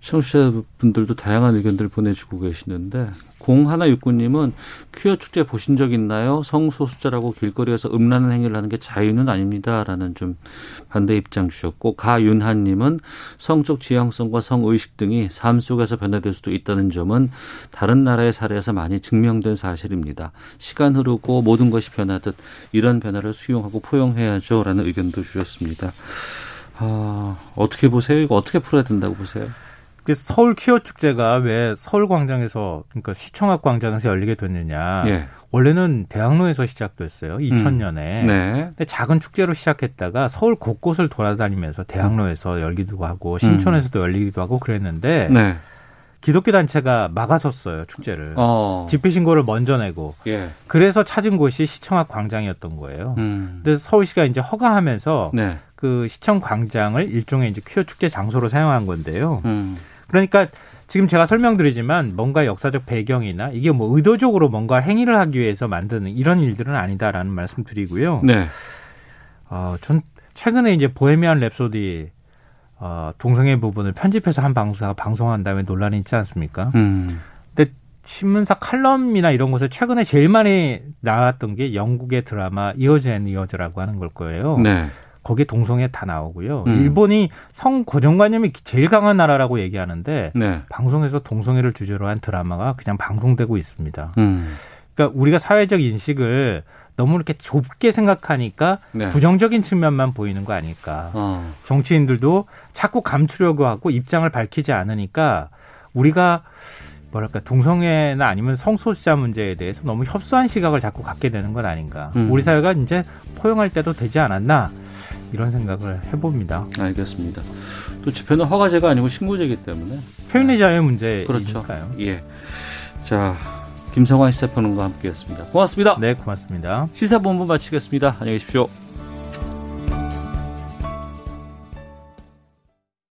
청취자분들도 다양한 의견들 보내주고 계시는데 공하나육구님은 퀴어 축제 보신 적 있나요? 성소수자라고 길거리에서 음란한 행위를 하는 게 자유는 아닙니다라는 좀 반대 입장 주셨고 가윤하님은 성적 지향성과 성의식 등이 삶 속에서 변화될 수도 있다는 점은 다른 나라의 사례에서 많이 증명된 사실입니다. 시간 흐르고 모든 것이 변하듯 이런 변화를 수용하고 포용해야죠라는 의견도 주셨습니다. 아, 어떻게 보세요? 이거 어떻게 풀어야 된다고 보세요? 그 서울 퀴어 축제가 왜 서울 광장에서 그러니까 시청 앞 광장에서 열리게 됐느냐? 예. 원래는 대학로에서 시작됐어요. 2000년에. 네. 근데 작은 축제로 시작했다가 서울 곳곳을 돌아다니면서 대학로에서 열기도 하고 신촌에서도 열리기도 하고 그랬는데 네. 기독교 단체가 막아섰어요 축제를. 어. 집회 신고를 먼저 내고. 예. 그래서 찾은 곳이 시청 앞 광장이었던 거예요. 음. 근데 서울시가 이제 허가하면서 네. 그 시청 광장을 일종의 이제 퀴어 축제 장소로 사용한 건데요. 음. 그러니까 지금 제가 설명드리지만 뭔가 역사적 배경이나 이게 뭐 의도적으로 뭔가 행위를 하기 위해서 만드는 이런 일들은 아니다라는 말씀 드리고요. 네. 어, 전 최근에 이제 보헤미안 랩소디 어, 동성애 부분을 편집해서 한 방송사가 방송한 다음에 논란이 있지 않습니까? 음. 근데 신문사 칼럼이나 이런 곳에 최근에 제일 많이 나왔던 게 영국의 드라마 이어즈 앤 이어즈라고 하는 걸 거예요. 네. 거기에 동성애 다 나오고요. 음. 일본이 성 고정관념이 제일 강한 나라라고 얘기하는데 네. 방송에서 동성애를 주제로 한 드라마가 그냥 방송되고 있습니다. 음. 그러니까 우리가 사회적 인식을 너무 이렇게 좁게 생각하니까 네. 부정적인 측면만 보이는 거 아닐까. 어. 정치인들도 자꾸 감추려고 하고 입장을 밝히지 않으니까 우리가 뭐랄까 동성애나 아니면 성소수자 문제에 대해서 너무 협소한 시각을 자꾸 갖게 되는 건 아닌가. 음. 우리 사회가 이제 포용할 때도 되지 않았나 이런 생각을 해봅니다. 알겠습니다. 또 집회는 허가제가 아니고 신고제이기 때문에 표현의 자유 문제니까요. 그렇죠. 예. 자, 김성환 시사평론가 함께했습니다. 고맙습니다. 네, 고맙습니다. 시사본부 마치겠습니다. 안녕히 계십시오.